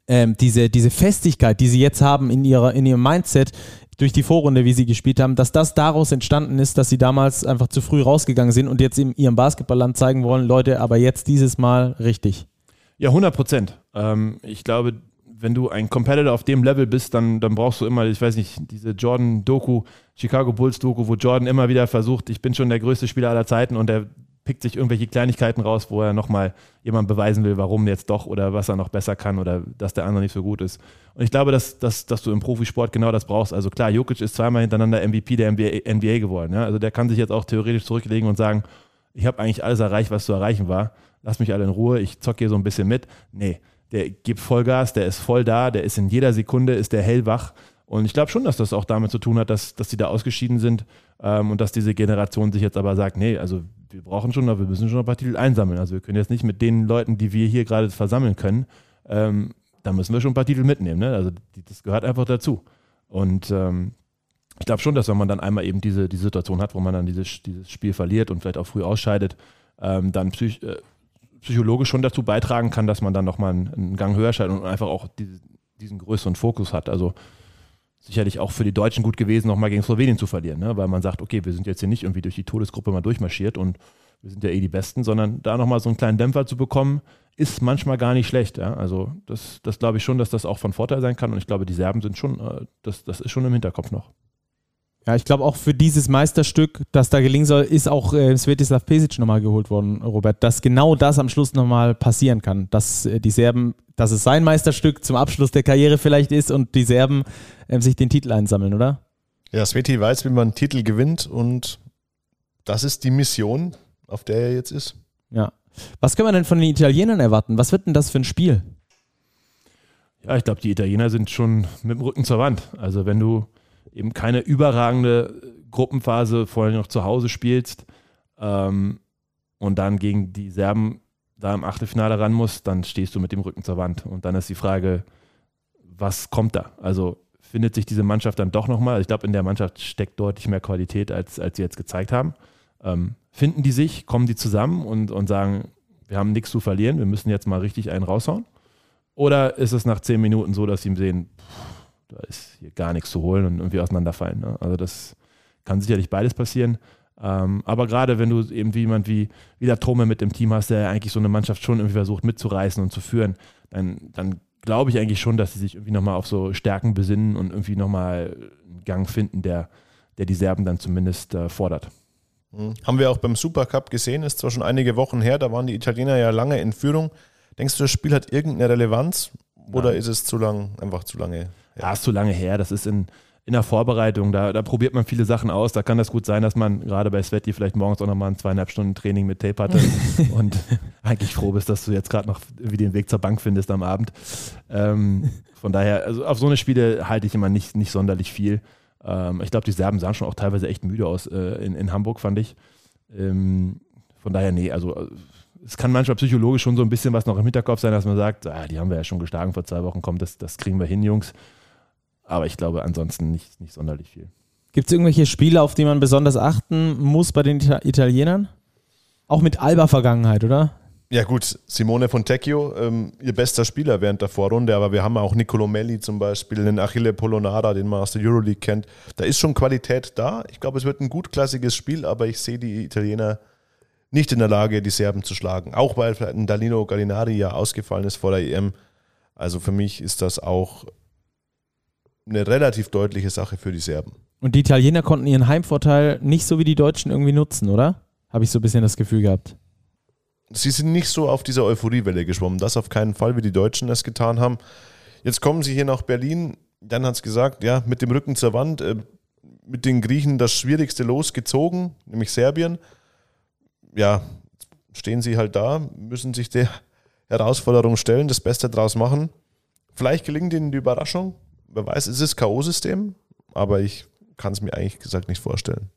ähm, diese, diese Festigkeit, die sie jetzt haben in, ihrer, in ihrem Mindset, durch die Vorrunde, wie sie gespielt haben, dass das daraus entstanden ist, dass sie damals einfach zu früh rausgegangen sind und jetzt in ihrem Basketballland zeigen wollen, Leute, aber jetzt dieses Mal richtig.
Ja, 100 Prozent. Ähm, ich glaube, wenn du ein Competitor auf dem Level bist, dann, dann brauchst du immer, ich weiß nicht, diese Jordan-Doku, Chicago Bulls-Doku, wo Jordan immer wieder versucht, ich bin schon der größte Spieler aller Zeiten und der pickt sich irgendwelche Kleinigkeiten raus, wo er nochmal jemand beweisen will, warum jetzt doch oder was er noch besser kann oder dass der andere nicht so gut ist. Und ich glaube, dass, dass, dass du im Profisport genau das brauchst. Also klar, Jokic ist zweimal hintereinander MVP der NBA, NBA geworden. Ja? Also der kann sich jetzt auch theoretisch zurücklegen und sagen, ich habe eigentlich alles erreicht, was zu erreichen war. Lass mich alle in Ruhe, ich zocke hier so ein bisschen mit. Nee, der gibt Vollgas, der ist voll da, der ist in jeder Sekunde, ist der hellwach. Und ich glaube schon, dass das auch damit zu tun hat, dass, dass die da ausgeschieden sind ähm, und dass diese Generation sich jetzt aber sagt, nee, also wir brauchen schon wir müssen schon ein paar Titel einsammeln. Also wir können jetzt nicht mit den Leuten, die wir hier gerade versammeln können, ähm, da müssen wir schon ein paar Titel mitnehmen. Ne? Also die, das gehört einfach dazu. Und ähm, ich glaube schon, dass wenn man dann einmal eben diese, die Situation hat, wo man dann dieses, dieses Spiel verliert und vielleicht auch früh ausscheidet, ähm, dann psych, äh, psychologisch schon dazu beitragen kann, dass man dann nochmal einen, einen Gang höher schaltet und einfach auch diese, diesen größeren Fokus hat. Also sicherlich auch für die Deutschen gut gewesen, nochmal gegen Slowenien zu verlieren, ne? weil man sagt, okay, wir sind jetzt hier nicht irgendwie durch die Todesgruppe mal durchmarschiert und wir sind ja eh die Besten, sondern da nochmal so einen kleinen Dämpfer zu bekommen, ist manchmal gar nicht schlecht. Ja? Also das, das glaube ich schon, dass das auch von Vorteil sein kann und ich glaube, die Serben sind schon, äh, das, das ist schon im Hinterkopf noch.
Ja, ich glaube auch für dieses Meisterstück, das da gelingen soll, ist auch äh, Svetislav Pesic nochmal geholt worden, Robert, dass genau das am Schluss nochmal passieren kann, dass äh, die Serben, dass es sein Meisterstück zum Abschluss der Karriere vielleicht ist und die Serben äh, sich den Titel einsammeln, oder?
Ja, Sveti weiß, wie man Titel gewinnt und das ist die Mission, auf der er jetzt ist.
Ja. Was können wir denn von den Italienern erwarten? Was wird denn das für ein Spiel?
Ja, ich glaube, die Italiener sind schon mit dem Rücken zur Wand. Also wenn du eben keine überragende Gruppenphase vorher noch zu Hause spielst, ähm, und dann gegen die Serben da im Achtelfinale ran musst, dann stehst du mit dem Rücken zur Wand. Und dann ist die Frage, was kommt da? Also findet sich diese Mannschaft dann doch nochmal? Ich glaube, in der Mannschaft steckt deutlich mehr Qualität, als, als sie jetzt gezeigt haben. Ähm, finden die sich, kommen die zusammen und, und sagen, wir haben nichts zu verlieren, wir müssen jetzt mal richtig einen raushauen? Oder ist es nach zehn Minuten so, dass sie sehen, pff, da ist hier gar nichts zu holen und irgendwie auseinanderfallen? Ne? Also das kann sicherlich beides passieren. Ähm, aber gerade wenn du eben wie jemand wie, wie der Trome mit im Team hast, der eigentlich so eine Mannschaft schon irgendwie versucht mitzureißen und zu führen, dann, dann glaube ich eigentlich schon, dass sie sich irgendwie nochmal auf so Stärken besinnen und irgendwie nochmal einen Gang finden, der, der die Serben dann zumindest äh, fordert.
Mhm. Haben wir auch beim Supercup gesehen, ist zwar schon einige Wochen her, da waren die Italiener ja lange in Führung. Denkst du, das Spiel hat irgendeine Relevanz oder Nein. ist es zu lang, einfach zu lange?
Ja, ist zu lange her. Das ist in, in der Vorbereitung, da, da probiert man viele Sachen aus. Da kann das gut sein, dass man gerade bei Sveti vielleicht morgens auch nochmal ein zweieinhalb Stunden Training mit Tape hatte und eigentlich froh bist, dass du jetzt gerade noch irgendwie den Weg zur Bank findest am Abend. Ähm, von daher, also auf so eine Spiele halte ich immer nicht, nicht sonderlich viel. Ähm, ich glaube, die Serben sahen schon auch teilweise echt müde aus äh, in, in Hamburg, fand ich. Ähm, von daher, nee, also es kann manchmal psychologisch schon so ein bisschen was noch im Hinterkopf sein, dass man sagt, ah, die haben wir ja schon geschlagen vor zwei Wochen, komm, das, das kriegen wir hin, Jungs. Aber ich glaube ansonsten nicht, nicht sonderlich viel.
Gibt es irgendwelche Spiele, auf die man besonders achten muss bei den Italienern? Auch mit Alba-Vergangenheit, oder?
Ja gut, Simone Fontecchio, ähm, ihr bester Spieler während der Vorrunde, aber wir haben auch Nicolo Melli zum Beispiel, den Achille Polonara, den man aus der Euroleague kennt. Da ist schon Qualität da. Ich glaube, es wird ein gutklassiges Spiel, aber ich sehe die Italiener nicht in der Lage, die Serben zu schlagen. Auch weil ein Danilo Gallinari ja ausgefallen ist vor der EM. Also für mich ist das auch eine relativ deutliche Sache für die Serben.
Und die Italiener konnten ihren Heimvorteil nicht so wie die Deutschen irgendwie nutzen, oder? Habe ich so ein bisschen das Gefühl gehabt.
Sie sind nicht so auf dieser Euphoriewelle geschwommen. Das auf keinen Fall, wie die Deutschen es getan haben. Jetzt kommen sie hier nach Berlin. Jan hat es gesagt, ja, mit dem Rücken zur Wand, äh, mit den Griechen das schwierigste losgezogen, nämlich Serbien. Ja, stehen sie halt da, müssen sich der Herausforderung stellen, das Beste draus machen. Vielleicht gelingt ihnen die Überraschung wer weiß, es ist K.O.-System, aber ich kann es mir eigentlich gesagt nicht vorstellen.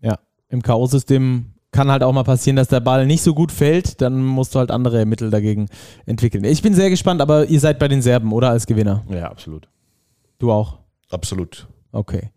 Ja, im K.O.-System kann halt auch mal passieren, dass der Ball nicht so gut fällt, dann musst du halt andere Mittel dagegen entwickeln. Ich bin sehr gespannt, aber ihr seid bei den Serben, oder? Als Gewinner.
Ja, absolut.
Du auch?
Absolut.
Okay.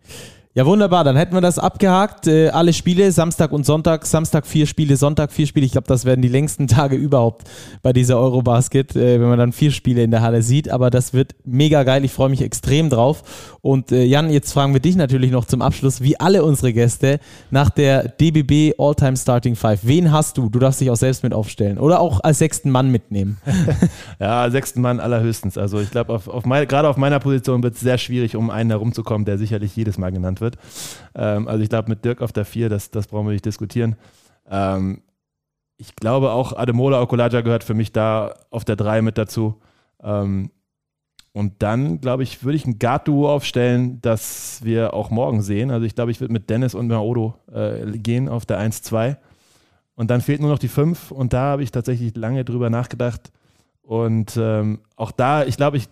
Ja, wunderbar. Dann hätten wir das abgehakt. Äh, alle Spiele, Samstag und Sonntag. Samstag vier Spiele, Sonntag vier Spiele. Ich glaube, das werden die längsten Tage überhaupt bei dieser Eurobasket, äh, wenn man dann vier Spiele in der Halle sieht. Aber das wird mega geil. Ich freue mich extrem drauf. Und äh, Jan, jetzt fragen wir dich natürlich noch zum Abschluss, wie alle unsere Gäste, nach der DBB All-Time Starting Five. Wen hast du? Du darfst dich auch selbst mit aufstellen. Oder auch als sechsten Mann mitnehmen.
ja, sechsten Mann allerhöchstens. Also ich glaube, auf, auf gerade auf meiner Position wird es sehr schwierig, um einen herumzukommen, der sicherlich jedes Mal genannt wird. Ähm, also ich glaube, mit Dirk auf der 4, das, das brauchen wir nicht diskutieren. Ähm, ich glaube auch, Ademola Okulaja gehört für mich da auf der 3 mit dazu. Ähm, und dann, glaube ich, würde ich ein Guard-Duo aufstellen, das wir auch morgen sehen. Also ich glaube, ich würde mit Dennis und Maodo äh, gehen auf der 1-2. Und dann fehlt nur noch die 5. Und da habe ich tatsächlich lange drüber nachgedacht. Und ähm, auch da, ich glaube, ich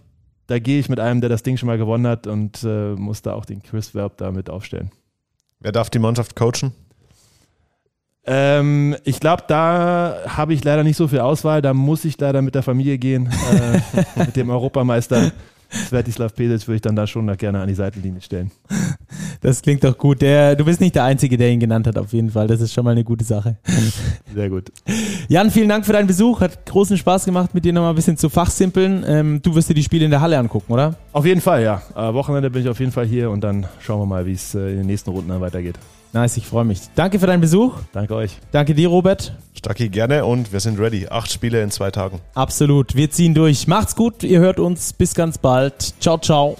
da gehe ich mit einem, der das Ding schon mal gewonnen hat und äh, muss da auch den Chris Verb damit aufstellen.
Wer darf die Mannschaft coachen?
Ähm, ich glaube, da habe ich leider nicht so viel Auswahl. Da muss ich leider mit der Familie gehen, äh, mit dem Europameister. Svetislav Pesic würde ich dann da schon gerne an die Seitenlinie stellen.
Das klingt doch gut. Der, du bist nicht der Einzige, der ihn genannt hat, auf jeden Fall. Das ist schon mal eine gute Sache.
Sehr gut.
Jan, vielen Dank für deinen Besuch. Hat großen Spaß gemacht, mit dir nochmal ein bisschen zu fachsimpeln. Ähm, du wirst dir die Spiele in der Halle angucken, oder?
Auf jeden Fall, ja. Äh, Wochenende bin ich auf jeden Fall hier und dann schauen wir mal, wie es äh, in den nächsten Runden dann weitergeht.
Nice, ich freue mich. Danke für deinen Besuch.
Danke euch.
Danke dir, Robert.
Stacki, gerne und wir sind ready. Acht Spiele in zwei Tagen.
Absolut. Wir ziehen durch. Macht's gut. Ihr hört uns. Bis ganz bald. Ciao, ciao.